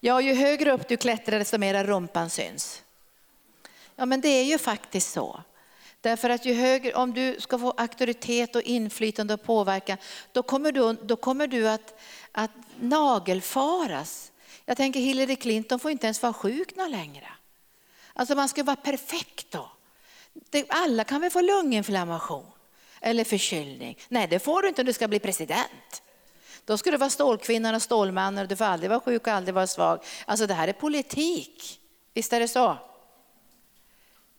ja ju högre upp du klättrar desto mera rumpan syns. Ja men det är ju faktiskt så. Därför att ju högre, om du ska få auktoritet och inflytande och påverkan, då kommer du, då kommer du att, att nagelfaras. Jag tänker Hillary Clinton får inte ens vara sjuk någon längre. Alltså man ska vara perfekt då. Alla kan väl få lunginflammation eller förkylning? Nej, det får du inte om du ska bli president. Då ska du vara stålkvinnan och stålmannen och du får aldrig vara sjuk och aldrig vara svag. Alltså det här är politik, visst är det så?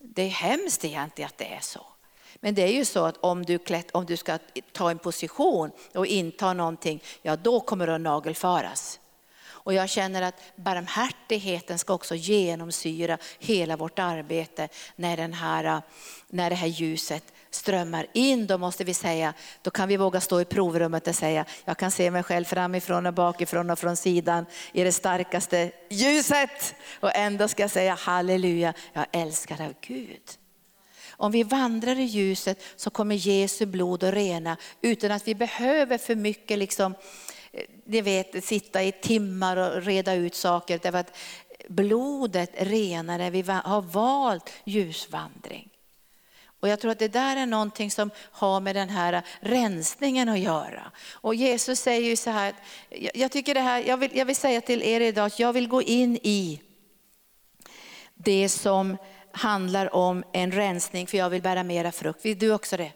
Det är hemskt egentligen att det är så. Men det är ju så att om du, klätt, om du ska ta en position och inta någonting, ja då kommer du att nagelfaras. Och jag känner att barmhärtigheten ska också genomsyra hela vårt arbete när, den här, när det här ljuset strömmar in. Då måste vi säga, då kan vi våga stå i provrummet och säga, jag kan se mig själv framifrån och bakifrån och från sidan i det starkaste ljuset. Och ändå ska jag säga halleluja, jag älskar av Gud. Om vi vandrar i ljuset så kommer Jesu blod att rena utan att vi behöver för mycket liksom, eh, ni vet, sitta i timmar och reda ut saker. Därför att blodet renar när vi har valt ljusvandring. Och jag tror att det där är någonting som har med den här rensningen att göra. Och Jesus säger ju så här, jag, tycker det här, jag vill, jag vill säga till er idag att jag vill gå in i det som handlar om en rensning för jag vill bära mera frukt. Vill du också det?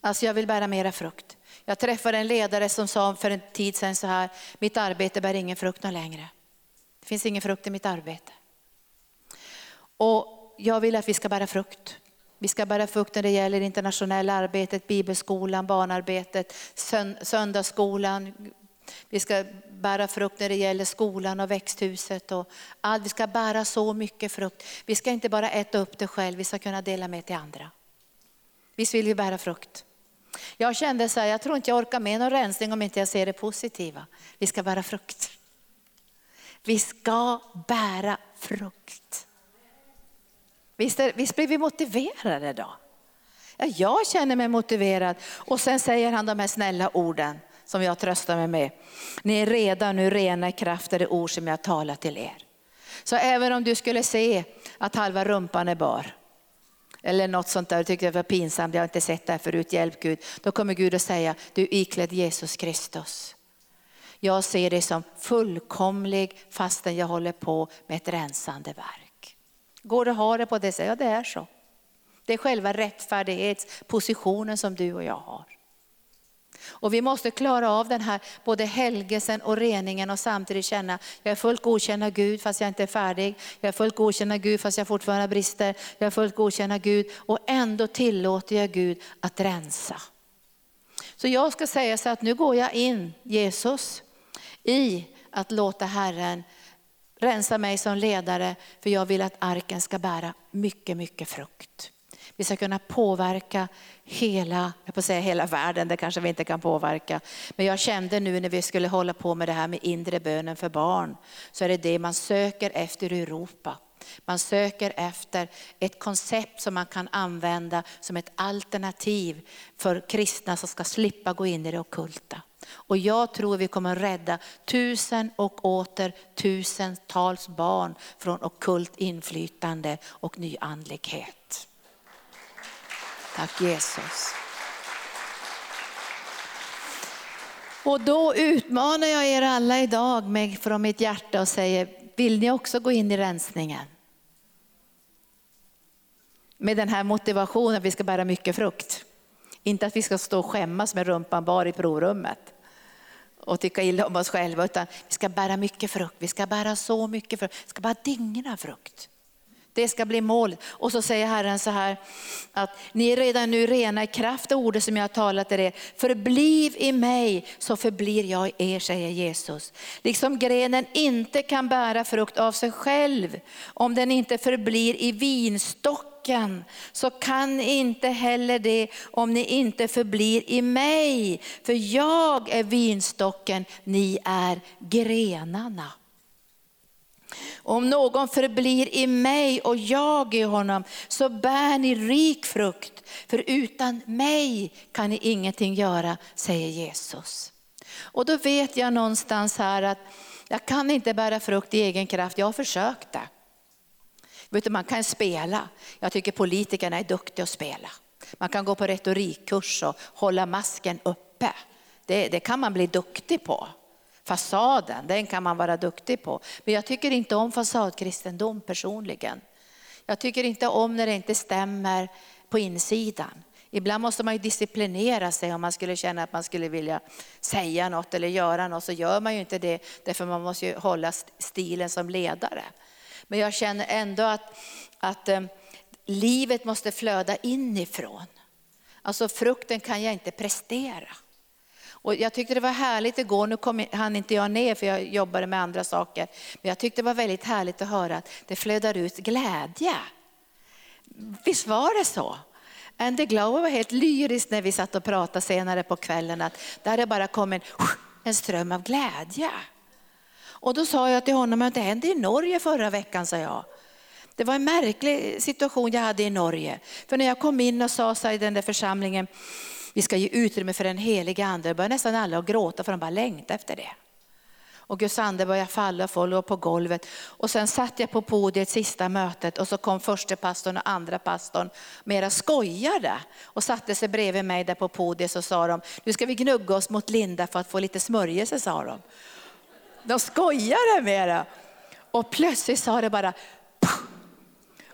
Alltså jag vill bära mera frukt. Jag träffade en ledare som sa för en tid sedan så här, mitt arbete bär ingen frukt längre. Det finns ingen frukt i mitt arbete. Och jag vill att vi ska bära frukt. Vi ska bära frukt när det gäller internationella arbetet, bibelskolan, barnarbetet, söndagsskolan. Vi ska bära frukt när det gäller skolan och växthuset. Och allt. Vi ska bära så mycket frukt. Vi ska inte bara äta upp det själv, vi ska kunna dela med till andra. Visst vill vi bära frukt? Jag kände så här, jag tror inte jag orkar med någon rensning om inte jag ser det positiva. Vi ska bära frukt. Vi ska bära frukt. Visst, är, visst blir vi motiverade då? Ja, jag känner mig motiverad. Och sen säger han de här snälla orden som jag tröstar mig med. Ni är redan nu rena i kraft av det ord som jag talar till er. Så även om du skulle se att halva rumpan är bar, eller något sånt där, du tyckte det var pinsamt, jag har inte sett det här förut, hjälp Gud. Då kommer Gud att säga, du är iklädd Jesus Kristus. Jag ser dig som fullkomlig fastän jag håller på med ett rensande verk. Går det att ha det på det sättet? Ja, det är så. Det är själva rättfärdighetspositionen som du och jag har. Och vi måste klara av den här både helgelsen och reningen och samtidigt känna, jag är fullt godkänd av Gud fast jag inte är färdig. Jag är fullt godkänd av Gud fast jag fortfarande har brister. Jag är fullt godkänd av Gud och ändå tillåter jag Gud att rensa. Så jag ska säga så att nu går jag in, Jesus, i att låta Herren rensa mig som ledare, för jag vill att arken ska bära mycket, mycket frukt. Vi ska kunna påverka hela, jag får säga hela världen, det kanske vi inte kan påverka. Men jag kände nu när vi skulle hålla på med det här med inre bönen för barn, så är det det man söker efter i Europa. Man söker efter ett koncept som man kan använda som ett alternativ för kristna som ska slippa gå in i det okulta. Och jag tror vi kommer rädda tusen och åter tusentals barn från okult inflytande och nyandlighet. Tack Jesus. Och då utmanar jag er alla idag med, från mitt hjärta och säger, vill ni också gå in i rensningen? Med den här motivationen att vi ska bära mycket frukt. Inte att vi ska stå och skämmas med rumpan bar i provrummet och tycka illa om oss själva, utan vi ska bära mycket frukt. Vi ska bära så mycket frukt. Vi ska bara digna frukt. Det ska bli målet. Och så säger Herren så här, att ni är redan nu rena i kraft av ordet som jag har talat till er. Förbliv i mig så förblir jag i er, säger Jesus. Liksom grenen inte kan bära frukt av sig själv om den inte förblir i vinstocken så kan inte heller det om ni inte förblir i mig. För jag är vinstocken, ni är grenarna. Om någon förblir i mig och jag i honom så bär ni rik frukt. För utan mig kan ni ingenting göra, säger Jesus. Och då vet jag någonstans här att jag kan inte bära frukt i egen kraft, jag har försökt det. Vet du, man kan spela, jag tycker politikerna är duktiga att spela. Man kan gå på retorikkurs och hålla masken uppe. Det, det kan man bli duktig på. Fasaden, den kan man vara duktig på. Men jag tycker inte om fasadkristendom personligen. Jag tycker inte om när det inte stämmer på insidan. Ibland måste man ju disciplinera sig om man skulle känna att man skulle vilja säga något eller göra något, så gör man ju inte det, därför man måste ju hålla stilen som ledare. Men jag känner ändå att, att eh, livet måste flöda inifrån. Alltså frukten kan jag inte prestera. Och jag tyckte det var härligt igår, nu kom, han inte jag ner för jag jobbade med andra saker. Men jag tyckte det var väldigt härligt att höra att det flödar ut glädje. Visst var det så? Andy Glover var helt lyrisk när vi satt och pratade senare på kvällen att där det bara kommit en ström av glädje. Och då sa jag till honom att det hände i Norge förra veckan, sa jag. Det var en märklig situation jag hade i Norge. För när jag kom in och sa så i den där församlingen, vi ska ge utrymme för den heliga ande. Då började nästan alla att gråta för de bara längtade efter det. Och Guds ande började falla, och folk låg på golvet. Och sen satt jag på podiet sista mötet och så kom första pastorn och andra pastorn mera skojade och satte sig bredvid mig där på podiet och sa de, nu ska vi gnugga oss mot Linda för att få lite smörjelse sa de. De skojade med det. Och plötsligt sa det bara,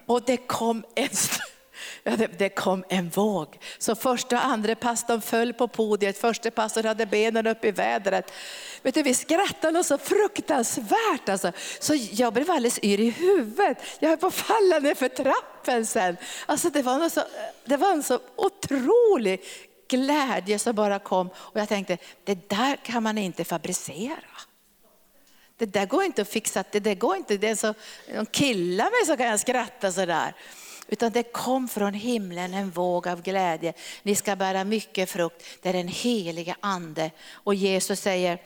och det kom en Ja, det, det, kom en våg. Så första och andra pastorn föll på podiet, första pastorn hade benen upp i vädret. Vet du, vi skrattade så fruktansvärt. Alltså. Så jag blev alldeles yr i huvudet. Jag höll på att falla ner för trappen sen. Alltså, det, var så, det var en så otrolig glädje som bara kom. Och jag tänkte, det där kan man inte fabricera. Det där går inte att fixa, det där går inte, det är så, de killar mig så kan jag skratta sådär. Utan det kom från himlen en våg av glädje. Ni ska bära mycket frukt. Det är den heliga ande. Och Jesus säger,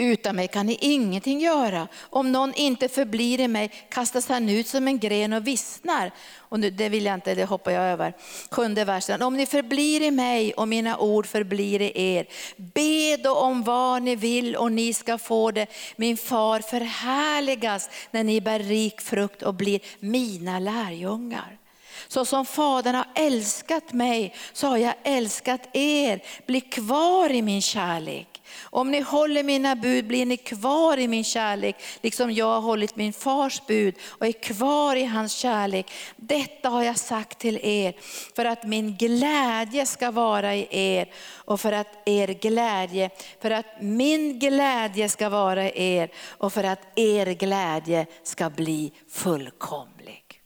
utan mig kan ni ingenting göra. Om någon inte förblir i mig kastas han ut som en gren och vissnar. Och nu, det vill jag inte, det hoppar jag över. Sjunde versen. Om ni förblir i mig och mina ord förblir i er. Be då om vad ni vill och ni ska få det. Min far förhärligas när ni bär rik frukt och blir mina lärjungar. Så som Fadern har älskat mig så har jag älskat er. Bli kvar i min kärlek. Om ni håller mina bud blir ni kvar i min kärlek, liksom jag har hållit min fars bud och är kvar i hans kärlek. Detta har jag sagt till er för att min glädje ska vara i er och för att er glädje, för att min glädje ska vara i er och för att er glädje ska bli fullkomlig.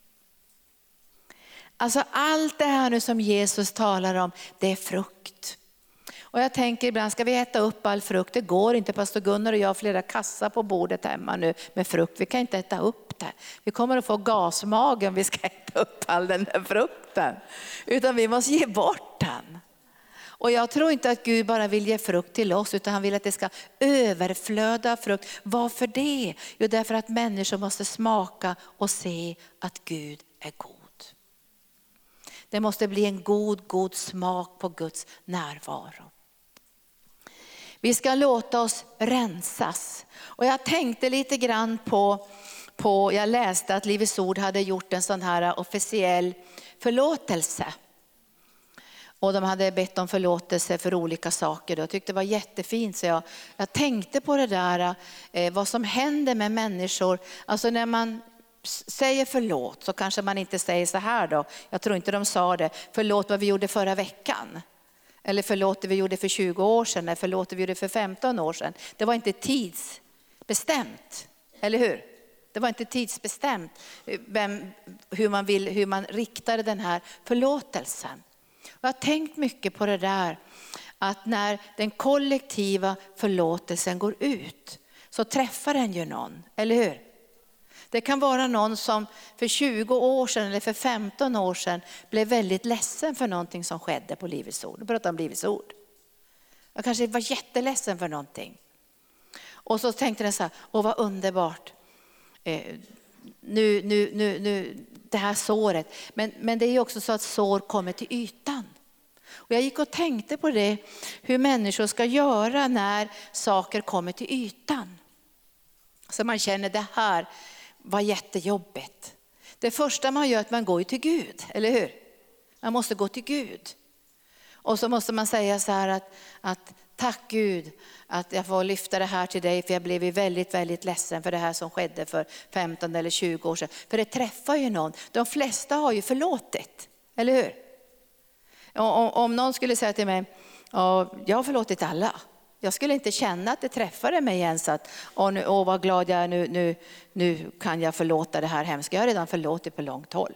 Alltså allt det här nu som Jesus talar om, det är frukt. Och jag tänker ibland, ska vi äta upp all frukt? Det går inte. Pastor Gunnar och jag har flera kassar på bordet hemma nu med frukt. Vi kan inte äta upp det. Vi kommer att få gasmage om vi ska äta upp all den där frukten. Utan vi måste ge bort den. Och jag tror inte att Gud bara vill ge frukt till oss, utan han vill att det ska överflöda frukt. Varför det? Jo, därför att människor måste smaka och se att Gud är god. Det måste bli en god, god smak på Guds närvaro. Vi ska låta oss rensas. Och jag tänkte lite grann på, på jag läste att Livets Ord hade gjort en sån här officiell förlåtelse. Och de hade bett om förlåtelse för olika saker. Jag tyckte det var jättefint. Så jag, jag tänkte på det där, eh, vad som händer med människor. Alltså när man säger förlåt så kanske man inte säger så här då. Jag tror inte de sa det, förlåt vad vi gjorde förra veckan. Eller förlåt det vi gjorde för 20 år sedan, eller förlåt det vi gjorde för 15 år sedan. Det var inte tidsbestämt, eller hur? Det var inte tidsbestämt eh, vem, hur, man vill, hur man riktade den här förlåtelsen. Jag har tänkt mycket på det där, att när den kollektiva förlåtelsen går ut så träffar den ju någon, eller hur? Det kan vara någon som för 20 år sedan eller för 15 år sedan blev väldigt ledsen för någonting som skedde på Livets Ord. Nu pratar om Livets Ord. Jag kanske var jätteledsen för någonting. Och så tänkte den så här, åh vad underbart. Eh, nu, nu, nu, nu, det här såret. Men, men det är också så att sår kommer till ytan. Och jag gick och tänkte på det, hur människor ska göra när saker kommer till ytan. Så man känner det här var jättejobbigt. Det första man gör är att man går till Gud, eller hur? Man måste gå till Gud. Och så måste man säga så här att, att tack Gud att jag får lyfta det här till dig för jag blev ju väldigt, väldigt ledsen för det här som skedde för 15 eller 20 år sedan. För det träffar ju någon. De flesta har ju förlåtit, eller hur? Om, om någon skulle säga till mig, jag har förlåtit alla. Jag skulle inte känna att det träffade mig ens att, åh, nu, åh vad glad jag är, nu, nu, nu kan jag förlåta det här hemska. Jag har redan förlåtit på långt håll.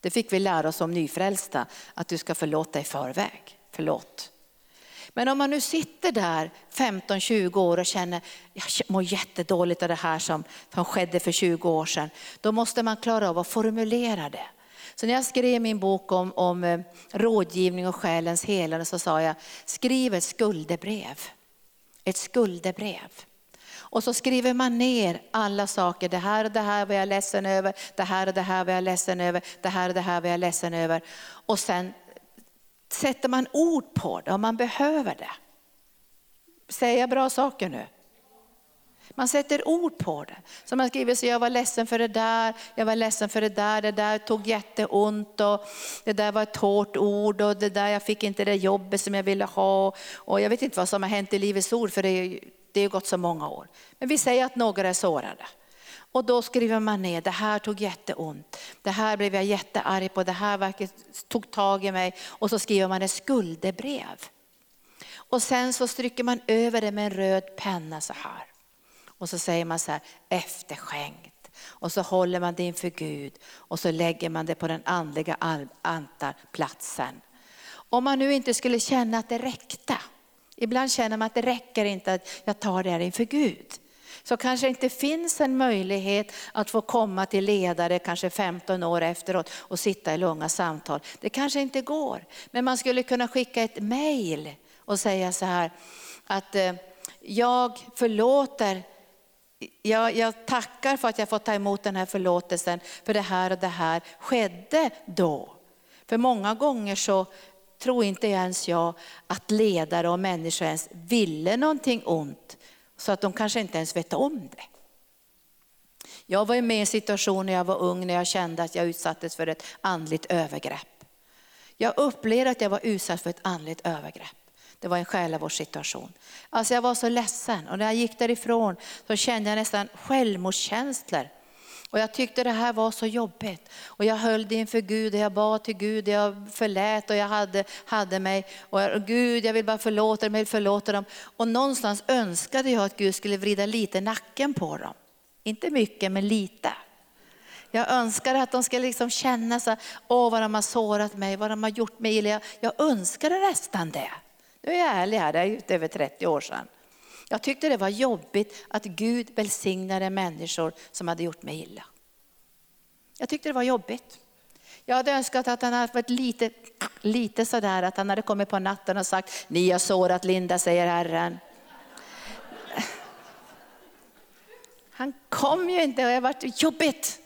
Det fick vi lära oss om nyfrälsta, att du ska förlåta i förväg. Förlåt. Men om man nu sitter där 15-20 år och känner, jag mår jättedåligt av det här som, som skedde för 20 år sedan. Då måste man klara av att formulera det. Så när jag skrev min bok om, om eh, rådgivning och själens helande så sa jag, skriv ett skuldebrev ett skuldebrev. Och så skriver man ner alla saker, det här och det här var jag ledsen över, det här och det här var jag ledsen över, det här och det här var jag ledsen över. Och sen sätter man ord på det om man behöver det. Säger jag bra saker nu? Man sätter ord på det. Så man skriver så jag var ledsen för det där, jag var ledsen för det där, det där tog jätteont och det där var ett hårt ord och det där jag fick inte det jobbet som jag ville ha. Och jag vet inte vad som har hänt i Livets Ord för det, det har gått så många år. Men vi säger att några är sårade. Och då skriver man ner, det här tog jätteont, det här blev jag jättearg på, det här verket tog tag i mig. Och så skriver man ett skuldebrev. Och sen så stryker man över det med en röd penna så här. Och så säger man så här, efterskänkt. Och så håller man det inför Gud och så lägger man det på den andliga altarplatsen. Om man nu inte skulle känna att det räckte, ibland känner man att det räcker inte att jag tar det här inför Gud. Så kanske det inte finns en möjlighet att få komma till ledare kanske 15 år efteråt och sitta i långa samtal. Det kanske inte går. Men man skulle kunna skicka ett mail och säga så här att eh, jag förlåter jag, jag, tackar för att jag fått ta emot den här förlåtelsen, för det här och det här skedde då. För många gånger så tror inte ens jag att ledare och människor ens ville någonting ont, så att de kanske inte ens vet om det. Jag var med i en situation när jag var ung, när jag kände att jag utsattes för ett andligt övergrepp. Jag upplevde att jag var utsatt för ett andligt övergrepp. Det var en själavårdssituation. Alltså jag var så ledsen och när jag gick därifrån så kände jag nästan självmordskänslor. Och jag tyckte det här var så jobbigt. Och jag höll det inför Gud och jag bad till Gud, jag förlät och jag hade, hade mig. Och jag, Gud, jag vill bara förlåta dem, jag vill förlåta dem. Och någonstans önskade jag att Gud skulle vrida lite nacken på dem. Inte mycket, men lite. Jag önskade att de skulle liksom känna så åh vad de har sårat mig, vad de har gjort mig illa. Jag önskade nästan det. Nu är jag ärlig här, det är över 30 år sedan. Jag tyckte det var jobbigt att Gud välsignade människor som hade gjort mig illa. Jag tyckte det var jobbigt. Jag hade önskat att han hade varit lite, lite sådär, att han hade kommit på natten och sagt, ni har sårat Linda, säger Herren. Han kom ju inte och det varit jobbigt.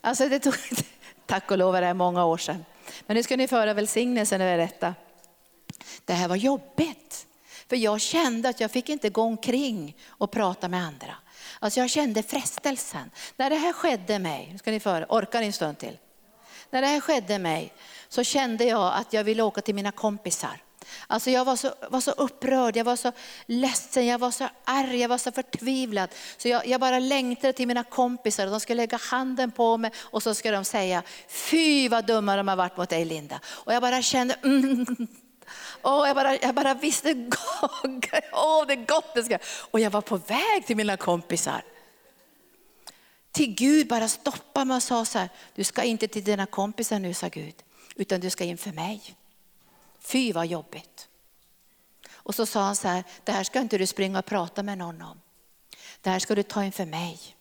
Alltså det tog, tack och lov är det många år sedan. Men nu ska ni föra välsignelsen över detta. Det här var jobbigt. För jag kände att jag fick inte gå omkring och prata med andra. Alltså jag kände frestelsen. När det här skedde mig, nu ska ni föra, orkar ni en stund till? När det här skedde mig så kände jag att jag ville åka till mina kompisar. Alltså jag var så, var så upprörd, jag var så ledsen, jag var så arg, jag var så förtvivlad. Så jag, jag bara längtade till mina kompisar och de skulle lägga handen på mig och så skulle de säga, fy vad dumma de har varit mot dig Linda. Och jag bara kände, mm, Oh, jag, bara, jag bara visste, oh, det är gott det ska. Och jag var på väg till mina kompisar. Till Gud bara stoppade mig och sa så här, du ska inte till dina kompisar nu, sa Gud, utan du ska inför mig. Fy vad jobbigt. Och så sa han så här, det här ska inte du springa och prata med någon om. Det här ska du ta inför mig.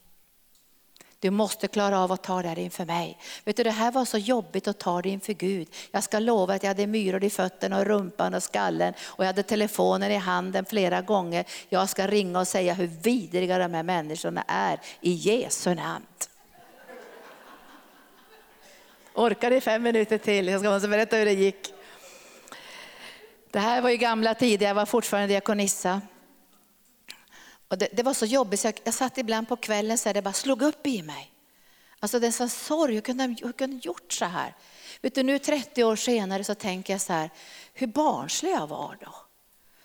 Du måste klara av att ta det här inför mig. Vet du, det här var så jobbigt att ta det inför Gud. Jag ska lova att jag hade myror i fötterna och rumpan och skallen och jag hade telefonen i handen flera gånger. Jag ska ringa och säga hur vidriga de här människorna är i Jesu namn. Orkar ni fem minuter till? Jag ska måste berätta hur det gick. Det här var ju gamla tider, jag var fortfarande diakonissa. Och det, det, var så jobbigt så jag, jag satt ibland på kvällen så här, det bara slog upp i mig. Alltså det är en sorg, hur kunde jag gjort så här? Vet du, nu 30 år senare så tänker jag så här, hur barnslig jag var då.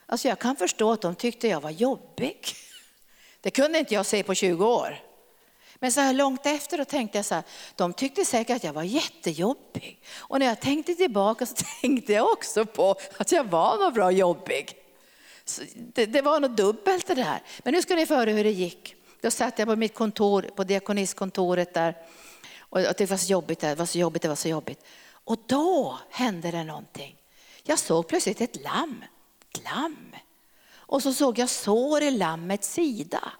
Alltså jag kan förstå att de tyckte jag var jobbig. Det kunde inte jag se på 20 år. Men så här långt efter då tänkte jag så här, de tyckte säkert att jag var jättejobbig. Och när jag tänkte tillbaka så tänkte jag också på att jag var nog bra jobbig. Det, det, var något dubbelt det där. Men nu ska ni få höra hur det gick. Då satt jag på mitt kontor, på diakonistkontoret där. Och det var så jobbigt, det var så jobbigt, det var så jobbigt. Och då hände det någonting. Jag såg plötsligt ett lamm, ett lamm. Och så såg jag sår i lammets sida.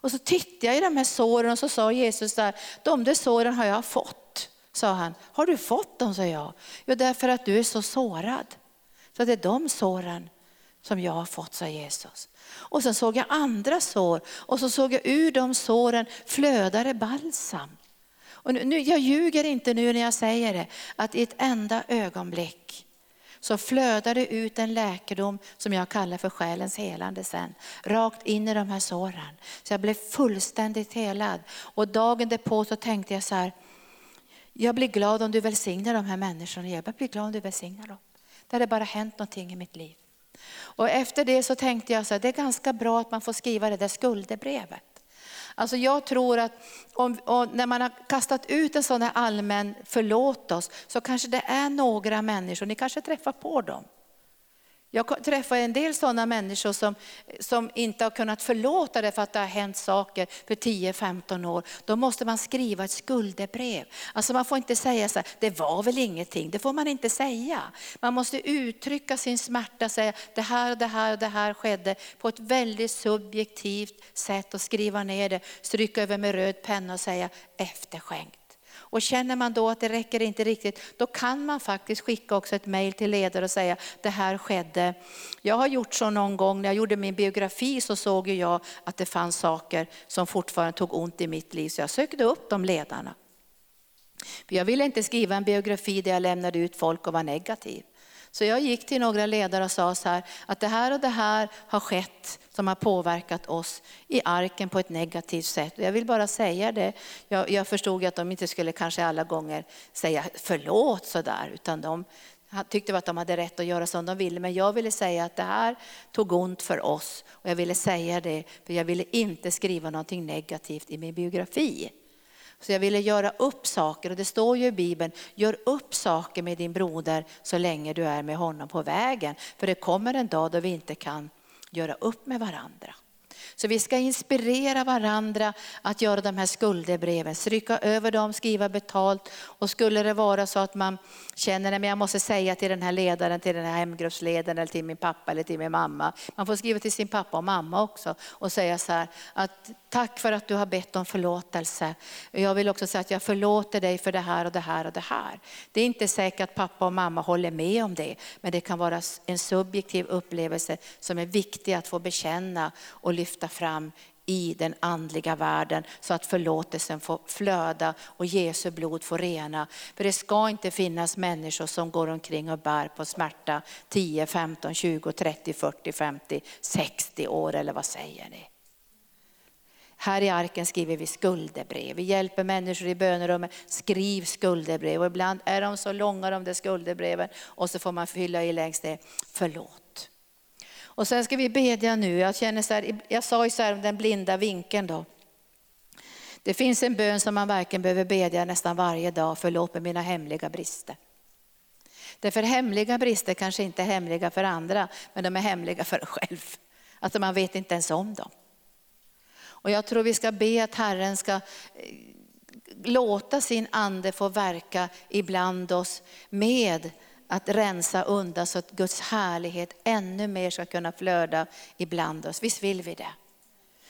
Och så tittade jag i de här såren och så sa Jesus där, de där såren har jag fått. Sa han, har du fått dem? sa jag. Jo, därför att du är så sårad. Så det är de såren som jag har fått, sa Jesus. Och sen såg jag andra sår och så såg jag ur de såren flödade balsam. Och nu, jag ljuger inte nu när jag säger det, att i ett enda ögonblick så flödade det ut en läkedom som jag kallar för själens helande sen. Rakt in i de här såren. Så jag blev fullständigt helad. Och dagen därpå så tänkte jag så här, jag blir glad om du välsignar de här människorna. Jag blir glad om du välsignar dem. Det hade bara hänt någonting i mitt liv. Och efter det så tänkte jag att det är ganska bra att man får skriva det där skuldebrevet. Alltså jag tror att om, när man har kastat ut en sån här allmän förlåt oss så kanske det är några människor, ni kanske träffar på dem, jag träffar en del sådana människor som, som inte har kunnat förlåta det för att det har hänt saker för 10-15 år. Då måste man skriva ett skuldebrev. Alltså man får inte säga så här, det var väl ingenting. Det får man inte säga. Man måste uttrycka sin smärta, säga det här och det här och det här skedde på ett väldigt subjektivt sätt och skriva ner det, stryka över med röd penna och säga efterskänkt. Och känner man då att det räcker inte riktigt, då kan man faktiskt skicka också ett mejl till ledare och säga det här skedde. Jag har gjort så någon gång, när jag gjorde min biografi så såg jag att det fanns saker som fortfarande tog ont i mitt liv, så jag sökte upp de ledarna. För jag ville inte skriva en biografi där jag lämnade ut folk och var negativ. Så jag gick till några ledare och sa så här, att det här och det här har skett som har påverkat oss i arken på ett negativt sätt. Jag vill bara säga det. Jag, jag förstod att de inte skulle kanske alla gånger säga förlåt sådär, utan de tyckte att de hade rätt att göra som de ville. Men jag ville säga att det här tog ont för oss och jag ville säga det för jag ville inte skriva någonting negativt i min biografi. Så jag ville göra upp saker och det står ju i Bibeln, gör upp saker med din broder så länge du är med honom på vägen. För det kommer en dag då vi inte kan göra upp med varandra. Så vi ska inspirera varandra att göra de här skuldebreven, stryka över dem, skriva betalt. Och skulle det vara så att man känner att jag måste säga till den här ledaren, till den här hemgruppsledaren, eller till min pappa eller till min mamma. Man får skriva till sin pappa och mamma också och säga så här, att tack för att du har bett om förlåtelse. Jag vill också säga att jag förlåter dig för det här och det här och det här. Det är inte säkert att pappa och mamma håller med om det, men det kan vara en subjektiv upplevelse som är viktig att få bekänna och lyfta fram i den andliga världen så att förlåtelsen får flöda och Jesu blod får rena. För det ska inte finnas människor som går omkring och bär på smärta 10, 15, 20, 30, 40, 50, 60 år eller vad säger ni? Här i arken skriver vi skuldebrev. Vi hjälper människor i bönerummet. Skriv skuldebrev. Och ibland är de så långa de där skuldebreven och så får man fylla i längst det. Förlåt. Och sen ska vi bedja nu. Jag, känner så här, jag sa ju så här om den blinda vinkeln då. Det finns en bön som man verkligen behöver bedja nästan varje dag. Förlåt mig mina hemliga brister. Därför hemliga brister kanske inte är hemliga för andra, men de är hemliga för en själv. Alltså man vet inte ens om dem. Och jag tror vi ska be att Herren ska eh, låta sin ande få verka ibland oss med att rensa undan så att Guds härlighet ännu mer ska kunna flöda ibland oss. Visst vill vi det?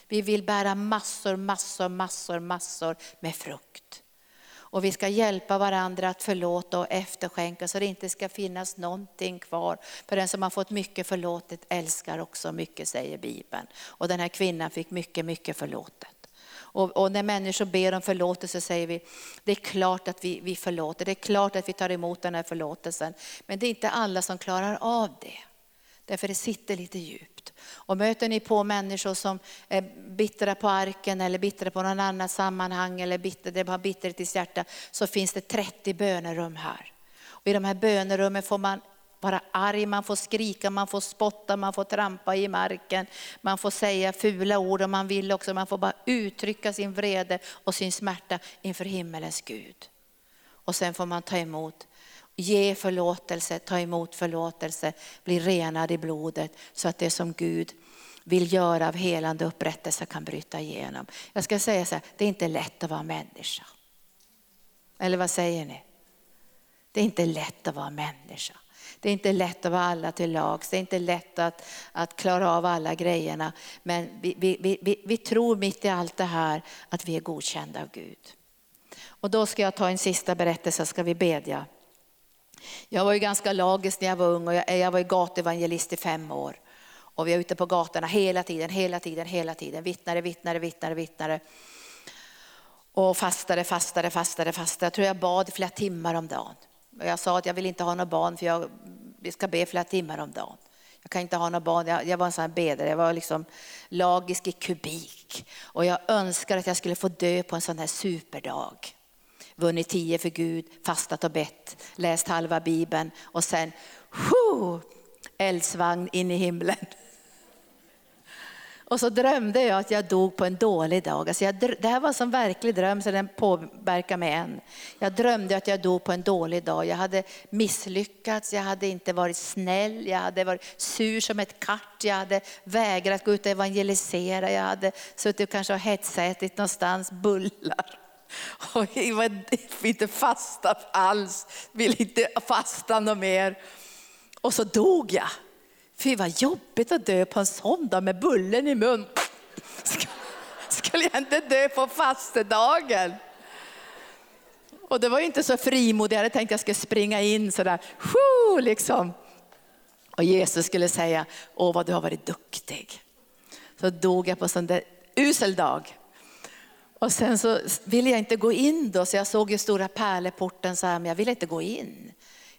Vi vill bära massor, massor, massor, massor med frukt. Och vi ska hjälpa varandra att förlåta och efterskänka så det inte ska finnas någonting kvar. För den som har fått mycket förlåtet älskar också mycket säger Bibeln. Och den här kvinnan fick mycket, mycket förlåtet. Och, och, när människor ber om förlåtelse säger vi, det är klart att vi, vi förlåter, det är klart att vi tar emot den här förlåtelsen. Men det är inte alla som klarar av det. Därför det sitter lite djupt. Och möter ni på människor som är bittra på arken eller bittra på någon annan sammanhang eller bitter, det har bitterhet i sitt hjärta så finns det 30 bönerum här. Och I de här bönerummen får man vara arg, man får skrika, man får spotta, man får trampa i marken, man får säga fula ord om man vill också, man får bara uttrycka sin vrede och sin smärta inför himmelens Gud. Och sen får man ta emot Ge förlåtelse, ta emot förlåtelse, bli renad i blodet så att det som Gud vill göra av helande upprättelse kan bryta igenom. Jag ska säga så här, det är inte lätt att vara människa. Eller vad säger ni? Det är inte lätt att vara människa. Det är inte lätt att vara alla till lags, det är inte lätt att, att klara av alla grejerna. Men vi, vi, vi, vi tror mitt i allt det här att vi är godkända av Gud. Och då ska jag ta en sista berättelse, ska vi bedja. Jag var ju ganska lagisk när jag var ung och jag, jag var gatuevangelist i fem år. Och vi var ute på gatorna hela tiden, hela tiden, hela tiden. Vittnare, vittnare, vittnare, vittnare. Och fastade, fastade, fastade, fastade. Jag tror jag bad flera timmar om dagen. Jag sa att jag vill inte ha några barn för jag, vi ska be flera timmar om dagen. Jag kan inte ha några barn. Jag, jag var en sån här bedare. Jag var liksom lagisk i kubik. Och jag önskar att jag skulle få dö på en sån här superdag vunnit tio för Gud, fastat och bett, läst halva bibeln och sen whoo, eldsvagn in i himlen. Och så drömde jag att jag dog på en dålig dag. Alltså jag, det här var en sån verklig dröm så den påverkar mig än. Jag drömde att jag dog på en dålig dag. Jag hade misslyckats, jag hade inte varit snäll, jag hade varit sur som ett katt, jag hade vägrat gå ut och evangelisera, jag hade suttit och kanske hetsätit någonstans bullar. Och jag var inte fasta alls, ville inte fasta något mer. Och så dog jag. Fy vad jobbigt att dö på en sån dag med bullen i mun. Skulle jag inte dö på fastedagen? Och det var inte så frimodigt. jag hade tänkt att jag skulle springa in sådär, liksom. Och Jesus skulle säga, åh vad du har varit duktig. Så dog jag på en sån där usel dag. Och sen så ville jag inte gå in då, så jag såg ju stora pärleporten så här, men jag ville inte gå in.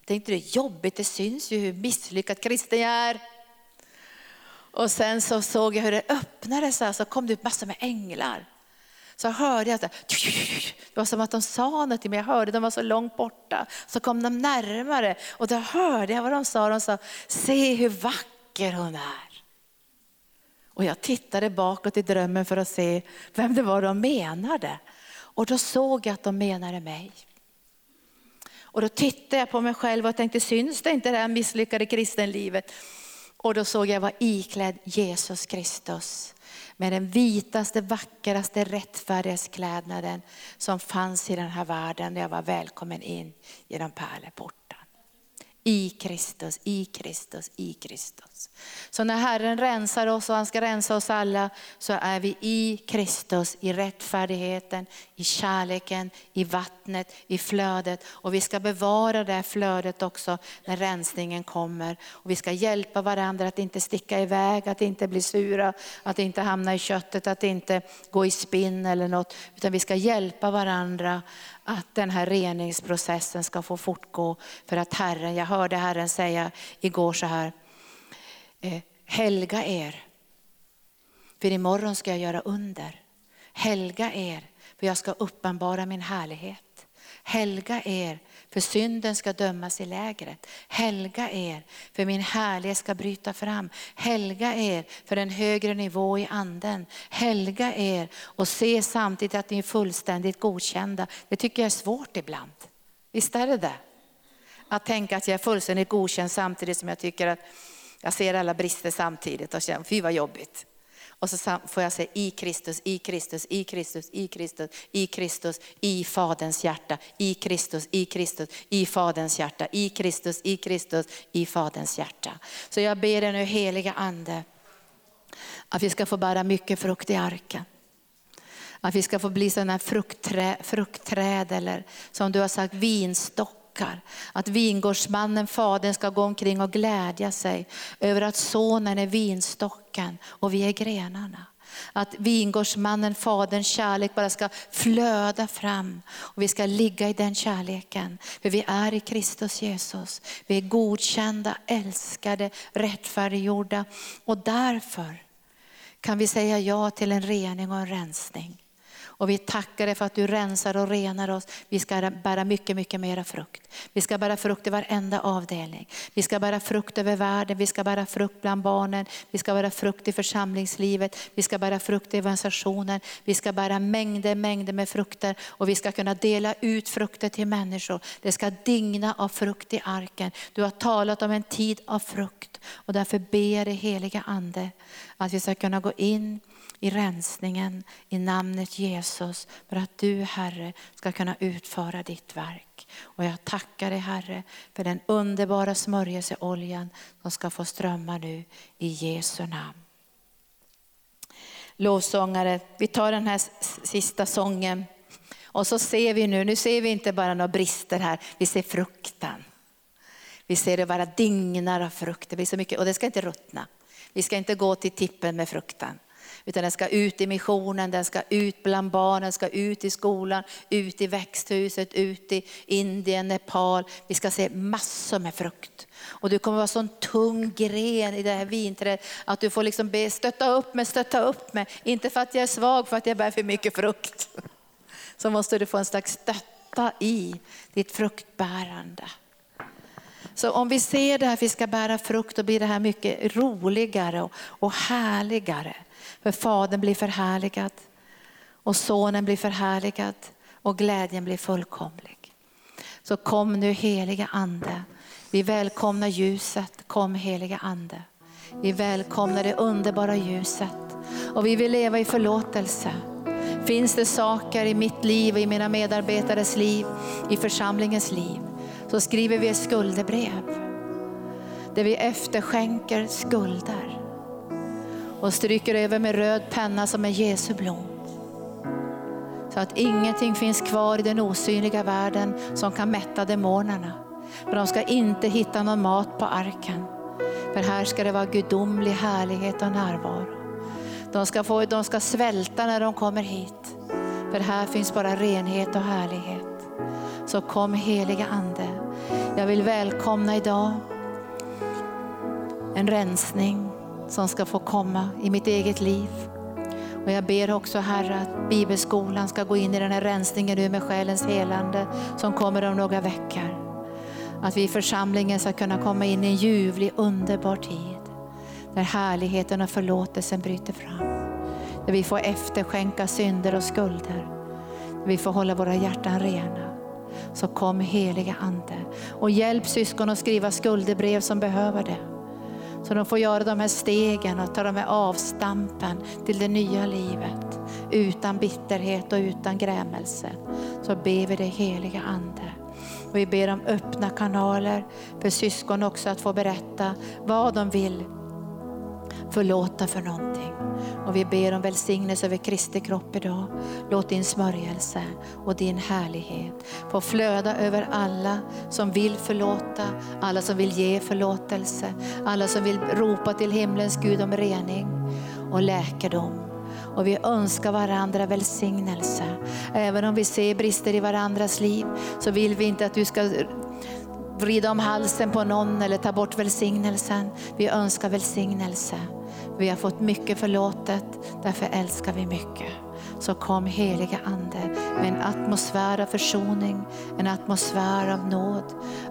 Jag tänkte det är jobbigt, det syns ju hur misslyckad kristen jag är. Och sen så såg jag hur det öppnade så, här, så kom det ut massor med änglar. Så hörde jag att det var som att de sa något till mig, jag hörde de var så långt borta. Så kom de närmare och då hörde jag vad de sa, de sa, se hur vacker hon är. Och jag tittade bakåt i drömmen för att se vem det var de menade. Och då såg jag att de menade mig. Och då tittade jag på mig själv och tänkte, syns det inte det här misslyckade kristenlivet? Och då såg jag var iklädd Jesus Kristus med den vitaste, vackraste rättfärdighetsklädnaden som fanns i den här världen när jag var välkommen in genom pärleporten. I Kristus, i Kristus, i Kristus. Så när Herren rensar oss och han ska rensa oss alla så är vi i Kristus, i rättfärdigheten, i kärleken, i vattnet, i flödet. Och vi ska bevara det flödet också när rensningen kommer. Och vi ska hjälpa varandra att inte sticka iväg, att inte bli sura, att inte hamna i köttet, att inte gå i spinn eller något. Utan vi ska hjälpa varandra att den här reningsprocessen ska få fortgå. För att Herren, jag hörde Herren säga igår så här, eh, helga er, för imorgon ska jag göra under. Helga er, för jag ska uppenbara min härlighet. Helga er, för synden ska dömas i lägret. Helga er, för min härlighet ska bryta fram. Helga er för en högre nivå i anden. Helga er och se samtidigt att ni är fullständigt godkända. Det tycker jag är svårt ibland. Visst är det det? Att tänka att jag är fullständigt godkänd samtidigt som jag tycker att jag ser alla brister samtidigt och känner, fy vad jobbigt. Och så får jag säga i Kristus, i Kristus, i Kristus, i Kristus, i Kristus, i Faderns hjärta, i Kristus, i Kristus, i Faderns hjärta, i Kristus, i Kristus, i Faderns hjärta. Så jag ber dig nu heliga Ande, att vi ska få bära mycket frukt i arken. Att vi ska få bli sådana fruktträd, fruktträd eller som du har sagt vinstock tackar. Att vingårdsmannen, fadern, ska gå omkring och glädja sig över att sonen är vinstocken och vi är grenarna. Att vingårdsmannen, faderns kärlek bara ska flöda fram och vi ska ligga i den kärleken. För vi är i Kristus Jesus. Vi är godkända, älskade, rättfärdiggjorda och därför kan vi säga ja till en rening och en rensning. Och vi tackar dig för att du rensar och renar oss. Vi ska bära mycket, mycket mera frukt. Vi ska bära frukt i varenda avdelning. Vi ska bära frukt över världen, vi ska bära frukt bland barnen, vi ska bära frukt i församlingslivet, vi ska bära frukt i evangelisationen, vi ska bära mängder, mängder med frukter och vi ska kunna dela ut frukter till människor. Det ska digna av frukt i arken. Du har talat om en tid av frukt och därför ber jag dig heliga Ande att vi ska kunna gå in i rensningen i namnet Jesus för att du Herre ska kunna utföra ditt verk. Och jag tackar dig Herre för den underbara smörjelseoljan som ska få strömma nu i Jesu namn. Lovsångare, vi tar den här sista sången och så ser vi nu, nu ser vi inte bara några brister här, vi ser frukten. Vi ser det vara dignar av frukt, det blir så mycket och det ska inte ruttna. Vi ska inte gå till tippen med frukten. Utan den ska ut i missionen, den ska ut bland barnen, den ska ut i skolan, ut i växthuset, ut i Indien, Nepal. Vi ska se massor med frukt. Och du kommer vara sån tung gren i det här vinträdet att du får liksom be stötta upp mig, stötta upp mig. Inte för att jag är svag, för att jag bär för mycket frukt. Så måste du få en slags stötta i ditt fruktbärande. Så om vi ser det här att vi ska bära frukt, då blir det här mycket roligare och, och härligare. För Fadern blir förhärligad och Sonen blir förhärligad och glädjen blir fullkomlig. Så kom nu heliga Ande. Vi välkomnar ljuset. Kom heliga Ande. Vi välkomnar det underbara ljuset och vi vill leva i förlåtelse. Finns det saker i mitt liv, i mina medarbetares liv, i församlingens liv, så skriver vi ett skuldebrev där vi efterskänker skulder och stryker över med röd penna som är Jesu blod. Så att ingenting finns kvar i den osynliga världen som kan mätta demonerna. För de ska inte hitta någon mat på arken. För här ska det vara gudomlig härlighet och närvaro. De ska, få, de ska svälta när de kommer hit. För här finns bara renhet och härlighet. Så kom heliga Ande. Jag vill välkomna idag en rensning som ska få komma i mitt eget liv. Och jag ber också Herre att bibelskolan ska gå in i den här rensningen nu med själens helande som kommer om några veckor. Att vi i församlingen ska kunna komma in i en ljuvlig, underbar tid. Där härligheten och förlåtelsen bryter fram. Där vi får efterskänka synder och skulder. Där vi får hålla våra hjärtan rena. Så kom heliga Ande och hjälp syskon att skriva skuldebrev som behöver det så de får göra de här stegen och ta de här avstampen till det nya livet. Utan bitterhet och utan grämelse. Så ber vi dig heliga Ande. Och vi ber om öppna kanaler för syskon också att få berätta vad de vill förlåta för någonting. Och vi ber om välsignelse över Kristi kropp idag. Låt din smörjelse och din härlighet få flöda över alla som vill förlåta, alla som vill ge förlåtelse, alla som vill ropa till himlens Gud om rening och läkedom. Och vi önskar varandra välsignelse. Även om vi ser brister i varandras liv så vill vi inte att du ska vrida om halsen på någon eller ta bort välsignelsen. Vi önskar välsignelse. Vi har fått mycket förlåtet, därför älskar vi mycket. Så kom heliga Ande med en atmosfär av försoning, en atmosfär av nåd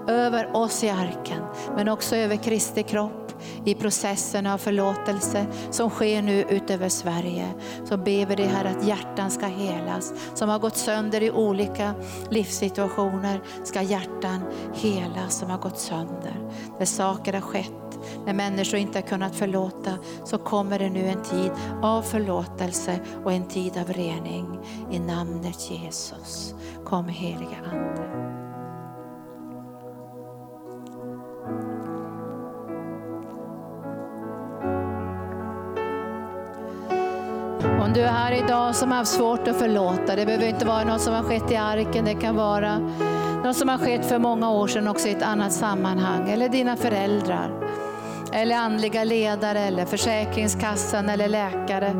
över oss i arken, men också över Kristi kropp i processen av förlåtelse som sker nu utöver Sverige. Så ber vi dig här att hjärtan ska helas, som har gått sönder i olika livssituationer ska hjärtan helas som har gått sönder. Där saker har skett när människor inte har kunnat förlåta så kommer det nu en tid av förlåtelse och en tid av rening. I namnet Jesus. Kom heliga Ande. Om du är här idag som har haft svårt att förlåta, det behöver inte vara något som har skett i arken, det kan vara något som har skett för många år sedan också i ett annat sammanhang, eller dina föräldrar, eller andliga ledare, eller Försäkringskassan eller läkare,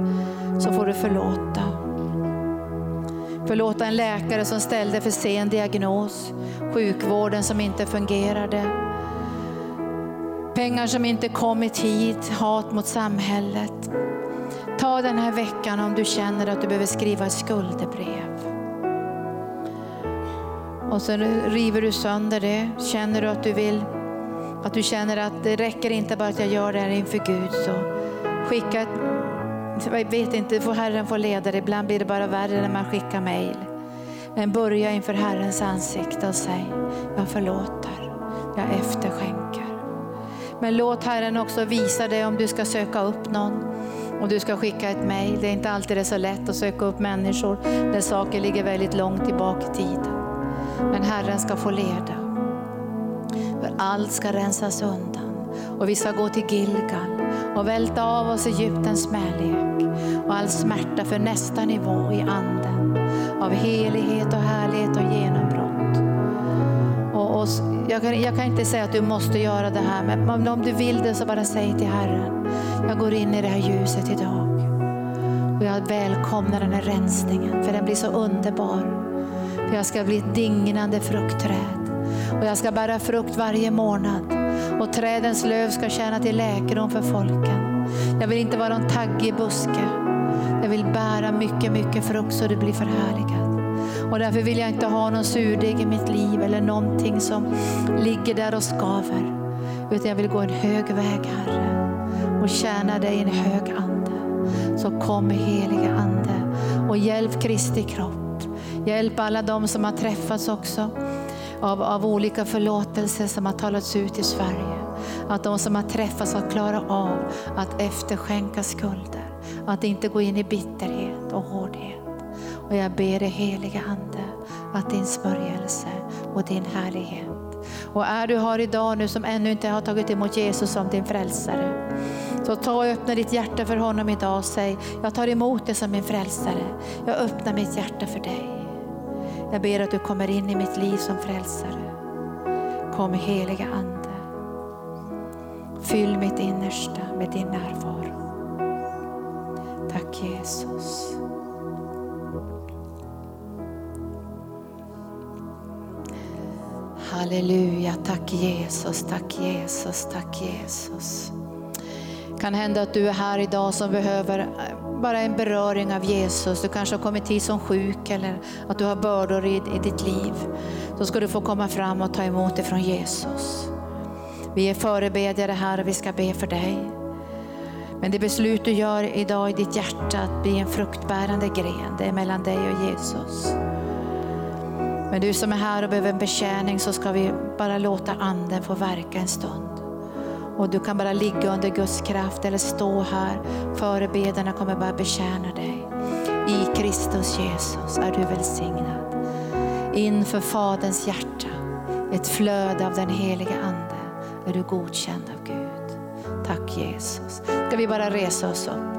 så får du förlåta. Förlåta en läkare som ställde för sen diagnos, sjukvården som inte fungerade, pengar som inte kom i tid, hat mot samhället. Ta den här veckan om du känner att du behöver skriva ett skuldebrev. Och så river du sönder det. Känner du att du vill, att du känner att det räcker inte bara att jag gör det här inför Gud så skicka ett, jag vet inte, får Herren få leda dig. Ibland blir det bara värre när man skickar mejl. Men börja inför Herrens ansikte och säg, jag förlåter, jag efterskänker. Men låt Herren också visa dig om du ska söka upp någon och du ska skicka ett mejl. Det är inte alltid det är så lätt att söka upp människor när saker ligger väldigt långt tillbaka i tiden. Men Herren ska få leda. Allt ska rensas undan och vi ska gå till Gilgal och välta av oss Egyptens smälek och all smärta för nästa nivå i anden av helighet och härlighet och genombrott. Och, och jag, kan, jag kan inte säga att du måste göra det här, men om du vill det så bara säg till Herren, jag går in i det här ljuset idag. Och jag välkomnar den här rensningen, för den blir så underbar. För jag ska bli ett dignande fruktträd. Och jag ska bära frukt varje månad. Och trädens löv ska tjäna till läkedom för folken. Jag vill inte vara en taggig buske. Jag vill bära mycket, mycket frukt så det blir förhärligat. Och därför vill jag inte ha någon surdeg i mitt liv eller någonting som ligger där och skaver. Utan jag vill gå en hög väg, Herre, och tjäna dig i en hög ande. Så kom heliga Ande och hjälp Kristi kropp Hjälp alla de som har träffats också av, av olika förlåtelser som har talats ut i Sverige. Att de som har träffats ska klara av att efterskänka skulder. Att inte gå in i bitterhet och hårdhet. Och jag ber dig heliga Ande att din smörjelse och din härlighet och är du här idag nu som ännu inte har tagit emot Jesus som din frälsare, så ta och öppna ditt hjärta för honom idag och säg, jag tar emot dig som min frälsare. Jag öppnar mitt hjärta för dig. Jag ber att du kommer in i mitt liv som frälsare. Kom heliga Ande. Fyll mitt innersta med din närvaro. Tack Jesus. Halleluja, tack Jesus, tack Jesus, tack Jesus. Kan hända att du är här idag som behöver bara en beröring av Jesus. Du kanske har kommit hit som sjuk eller att du har bördor i, i ditt liv. Så ska du få komma fram och ta emot det från Jesus. Vi är förebedjare här och vi ska be för dig. Men det beslut du gör idag i ditt hjärta att bli en fruktbärande gren, det är mellan dig och Jesus. Men du som är här och behöver en betjäning så ska vi bara låta anden få verka en stund. Och du kan bara ligga under Guds kraft eller stå här. Förebedarna kommer bara betjäna dig. I Kristus Jesus är du välsignad. Inför Faderns hjärta, ett flöde av den heliga Ande, är du godkänd av Gud. Tack Jesus. Ska vi bara resa oss upp?